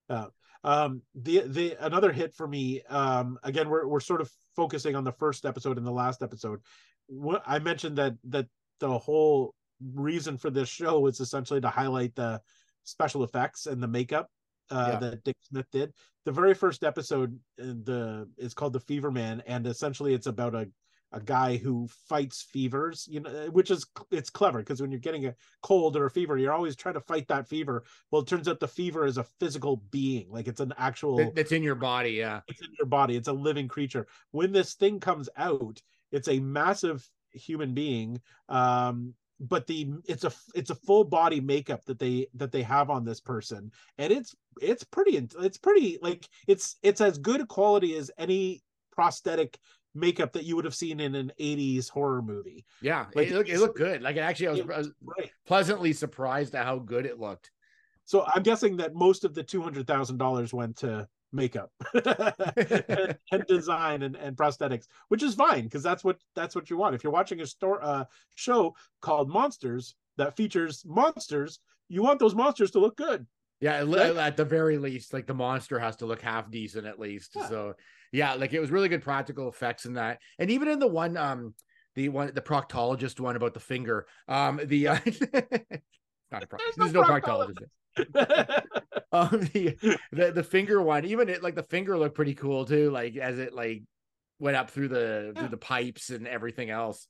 uh, um the the another hit for me um again we're we're sort of focusing on the first episode and the last episode what i mentioned that that the whole reason for this show was essentially to highlight the special effects and the makeup uh, Yeah. that Dick Smith did. The very first episode, uh, the is called the Fever Man, and essentially it's about a a guy who fights fevers. You know, which is it's clever because when you're getting a cold or a fever, you're always trying to fight that fever. Well, it turns out the fever is a physical being, like it's an actual that- that's in your body. Yeah, it's in your body it's a living creature when this thing comes out it's a massive human being um but the it's a it's a full body makeup that they that they have on this person and it's it's pretty it's pretty like it's it's as good a quality as any prosthetic makeup that you would have seen in an 80s horror movie yeah. Like, it, looked, it looked good. Like actually, I was, it I was right pleasantly surprised at how good it looked. so i'm guessing that most of the $200000 went to makeup and, and design and, and prosthetics which is fine because that's what that's what you want if you're watching a store uh, show called monsters that features monsters you want those monsters to look good Yeah, at, Right? at the very least, like the monster has to look half decent at least. Yeah. So yeah, like it was really good practical effects in that, and even in the one, um, the one, the proctologist one about the finger, um, the uh, not a pro- there's, no proctologist. um, the, the the finger one, even it like the finger looked pretty cool too. Like as it like went up through the yeah. through the pipes and everything else.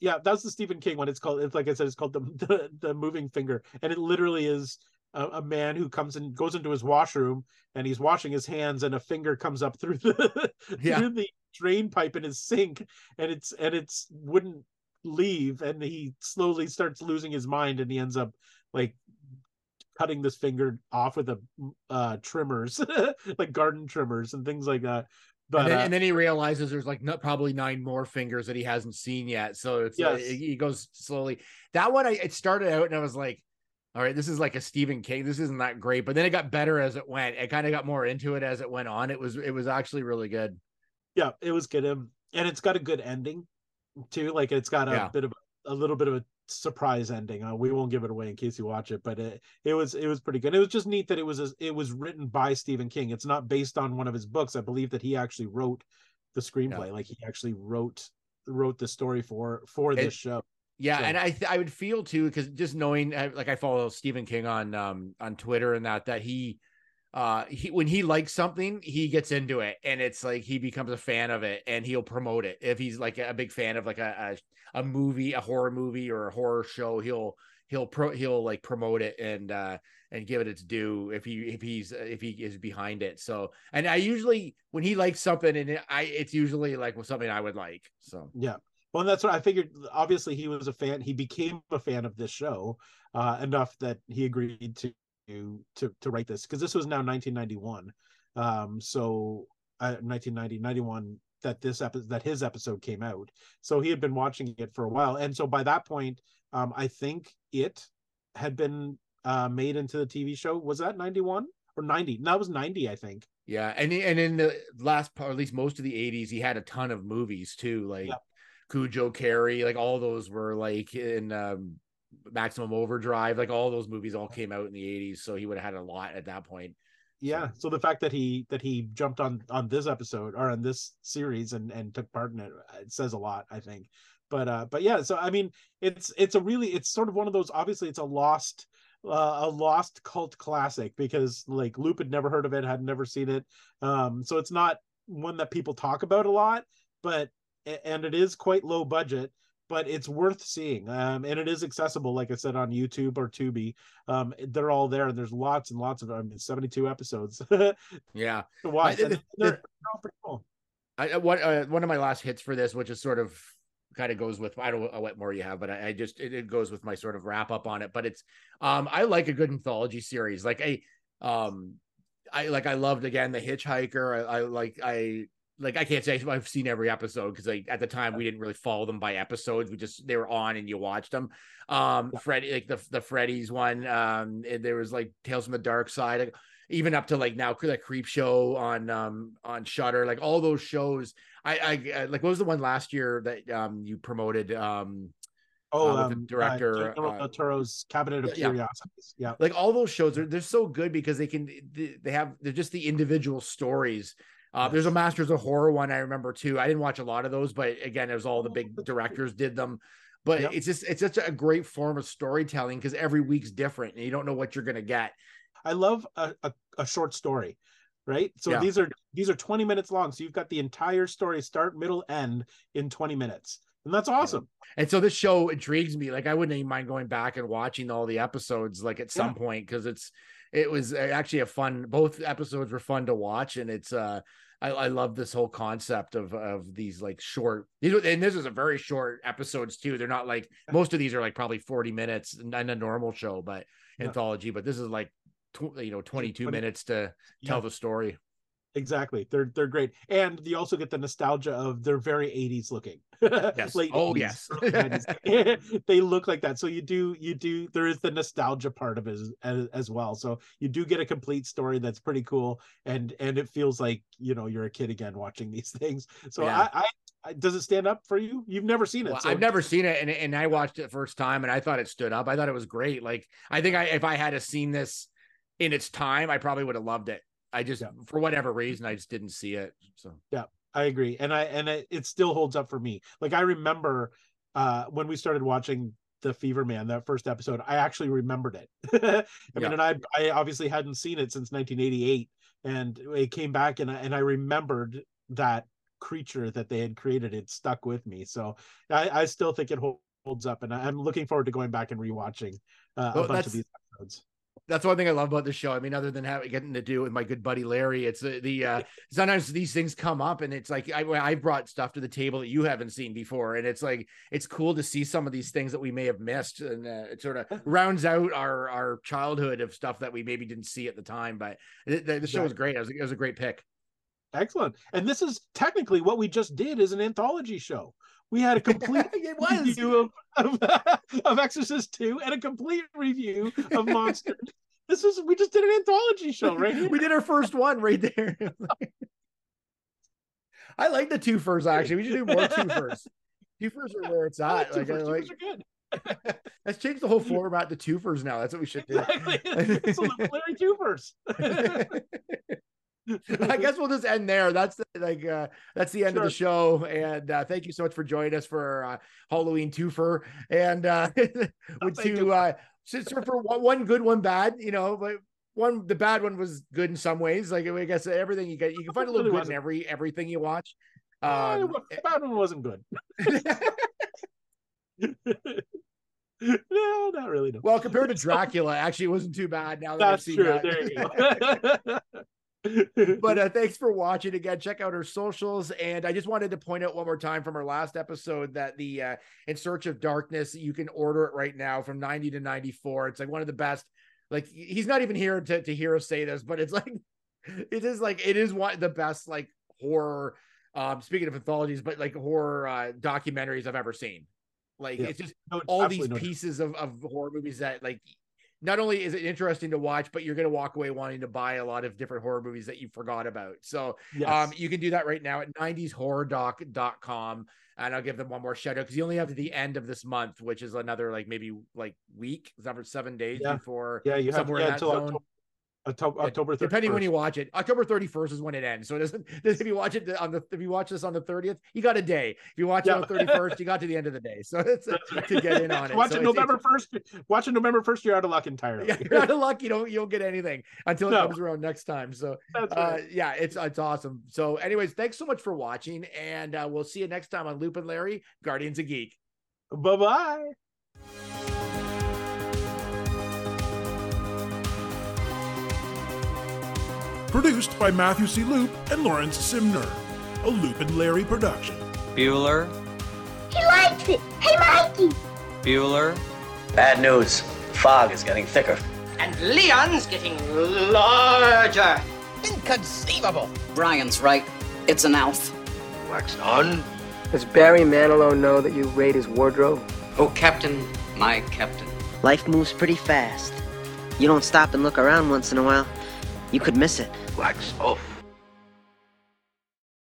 Yeah, that's the Stephen King one. It's called. It's like I said. It's called the the, the moving finger, and it literally is a, a, man who comes and goes into his washroom and he's washing his hands, and a finger comes up through the yeah. through the drain pipe in his sink, and it's and it's wouldn't leave, and he slowly starts losing his mind, and he ends up like cutting this finger off with a uh trimmers like garden trimmers and things like that. But, and, then, uh, and then he realizes there's like not, probably nine more fingers that he hasn't seen yet. So it's yes. he goes slowly. That one I, it started out and i was like all right this is like a stephen king. This isn't that great. But then it got better as it went. It kind of got more into it as it went on. It was it was actually really good. Yeah it was good. And it's got a good ending too. Like it's got a yeah. bit of a little bit of a surprise ending. Uh, we won't give it away in case you watch it, but it, it was it was pretty good. It was just neat that it was a, it was written by Stephen King. It's not based on one of his books. I believe that he actually wrote the screenplay. Yeah. Like he actually wrote wrote the story for for this it, show. Yeah, so. and I th- I would feel too because just knowing uh, like I follow Stephen King on um on Twitter and that that he uh he when he likes something he gets into it and it's like he becomes a fan of it and he'll promote it. If he's like a big fan of like a a, a movie a horror movie or a horror show he'll he'll pro he'll like promote it and uh and give it its due if he if he's if he is behind it. So and i usually when he likes something and i it's usually like something i would like so. Yeah. Well that's what i figured obviously he was a fan he became a fan of this show uh enough that he agreed to to to write this because this was now 1991 um so uh, 1990 91 that this episode that his episode came out. So he had been watching it for a while. And so by that point um i think it had been uh made into the tv show. Was that 91 or 90 that was 90 i think. Yeah and and in the last part at least most of the 80s he had a ton of movies too like yeah. Cujo Carrie, like all those were like in um Maximum Overdrive, like all those movies all came out in the 80s, so he would have had a lot at that point. Yeah, so the fact that he that he jumped on on this episode or on this series and and took part in it, it says a lot, I think. But uh but yeah, so I mean, it's it's a really it's sort of one of those obviously it's a lost uh, a lost cult classic because like Loop had never heard of it, had never seen it. Um so it's not one that people talk about a lot, but and it is quite low budget but it's worth seeing. Um, and it is accessible, like I said, on YouTube or Tubi. Um, they're all there, and there's lots and lots of. I mean, 72 episodes. yeah, to watch. I, the, they're, pretty cool. I, what uh, one of my last hits for this, which is sort of kind of goes with I don't know what more you have, but I, I just it, it, goes with my sort of wrap up on it. But it's um I like a good anthology series. Like a um I like I loved again the Hitchhiker. I, I like I like I can't say I've seen every episode because like at the time we didn't really follow them by episodes. We just they were on and you watched them. Um. Freddy like the the Freddy's one. Um, there was like Tales from the Dark Side, even up to like now that Creep Show on um on Shudder. Like all those shows. I I like what was the one last year that um you promoted um. Oh, uh, um, director uh, uh, Toro's Cabinet of Curiosities. Yeah. yeah, like all those shows are they're so good because they can they have they're just the individual stories uh, there's a Masters of Horror one I remember too. I didn't watch a lot of those, but again, it was all the big directors did them. But yep. it's just it's such a great form of storytelling because every week's different and you don't know what you're gonna get. I love a, a, a short story, right? So yeah. these are these are 20 minutes long. So you've got the entire story, start, middle, end in 20 minutes. And that's awesome. And so this show intrigues me. Like I wouldn't even mind going back and watching all the episodes like at some yeah. point because it's it was uh, actually a fun both episodes were fun to watch and it's uh I, I love this whole concept of of these like short these and this is a very short episodes too. They're not like most of these are like probably 40 minutes in a normal show, but yeah. anthology, but this is like tw- you know 22 minutes to tell the story. Exactly. They're they're great. And you also get the nostalgia of they're very 80s looking. Yes. Late oh 80s, yes. they look like that. So you do you do there is the nostalgia part of it as, as, well. So you do get a complete story that's pretty cool and and it feels like, you know, you're a kid again watching these things. So yeah. I, I does it stand up for you? You've never seen it. Well, so. I've never seen it, and and I watched it first time, and I thought it stood up. I thought it was great. Like I think I if I had seen this in its time, I probably would have loved it. I just, yeah. for whatever reason, I just didn't see it. So yeah, I agree, and I and it, it still holds up for me. Like I remember uh when we started watching the Fever Man, that first episode, I actually remembered it. I Yeah. mean, and I I obviously hadn't seen it since 1988, and it came back, and I, and I remembered that creature that they had created. It stuck with me, so I, I still think it hol- holds up, and I- I'm looking forward to going back and rewatching uh, Well, a bunch of these episodes. That's one thing I love about the show. I mean, other than having getting to do it with my good buddy Larry, it's the, the uh, sometimes these things come up and it's like I I brought stuff to the table that you haven't seen before, and it's like it's cool to see some of these things that we may have missed, and uh, it sort of rounds out our our childhood of stuff that we maybe didn't see at the time. But the show was great. It was, it was a great pick. Excellent. And this is technically what we just did is an anthology show. We had a complete review of, of, of Exorcist 2 and a complete review of Monster. this is we just did an anthology show right here. we did our first one right there. I like the twofers actually. We should do more two first. Twofers are where it's like at. Like. Two like, are good. let's change the whole format to twofers now. That's what we should do. Exactly. It's a Larry two first. I guess we'll just end there. That's the, like uh that's the end of the show. And uh thank you so much for joining us for uh Halloween twofer. And uh with you. two uh for one, one good, one bad, you know, but one the bad one was good in some ways. Like I guess everything you get you can find a little Really good in every everything you watch. Uh, Um the bad one wasn't good. no, not really. No. well compared to Dracula, actually it wasn't too bad now that I've seen true. that. There you go. But uh, thanks for watching again. Check out our socials and i just wanted to point out one more time from our last episode that the uh in search of darkness you can order it right now from 90 to 94 it's like one of the best like he's not even here to, to hear us say this but it's like it is like it is one of the best like horror um speaking of anthologies but like horror uh documentaries i've ever seen. Like Yeah. it's just all these no pieces of, of horror movies that like not only is it interesting to watch, but you're going to walk away wanting to buy a lot of different horror movies that you forgot about. So Yes. um, you can do that right now at 90shorrordoc.com. And I'll give them one more shout out because you only have to the end of this month, which is another like maybe like week, seven days Yeah. before yeah, you have yeah, until zone. October, October, October 31st. depending when you watch it. October 31st is when it ends. So it doesn't if you watch it on the if you watch this on the 30th, you got a day. If you watch Yeah. it on the 31st, you got to the end of the day. So it's right. to get in on it. Watch So it's- November first. Watch it November first. You're out of luck entirely. yeah, you're out of luck. You don't you don't get anything until it No. comes around next time. So That's uh yeah, it's it's awesome. So, anyways, thanks so much for watching, and uh, we'll see you next time on Loop N' Larry, Guardians of Geek. Bye bye. Produced by Matthew C. Loop and Lawrence Simner. A Loop N' Larry production. Bueller, He likes it. Hey, Mikey. Bueller, Bad news. Fog is getting thicker. And Leon's getting larger. Inconceivable. Brian's right. It's an elf. Wax on. Does Barry Manilow know that you raid his wardrobe? Oh, Captain, my Captain. Life moves pretty fast. You don't stop and look around once in a while, you could miss it. Wax off.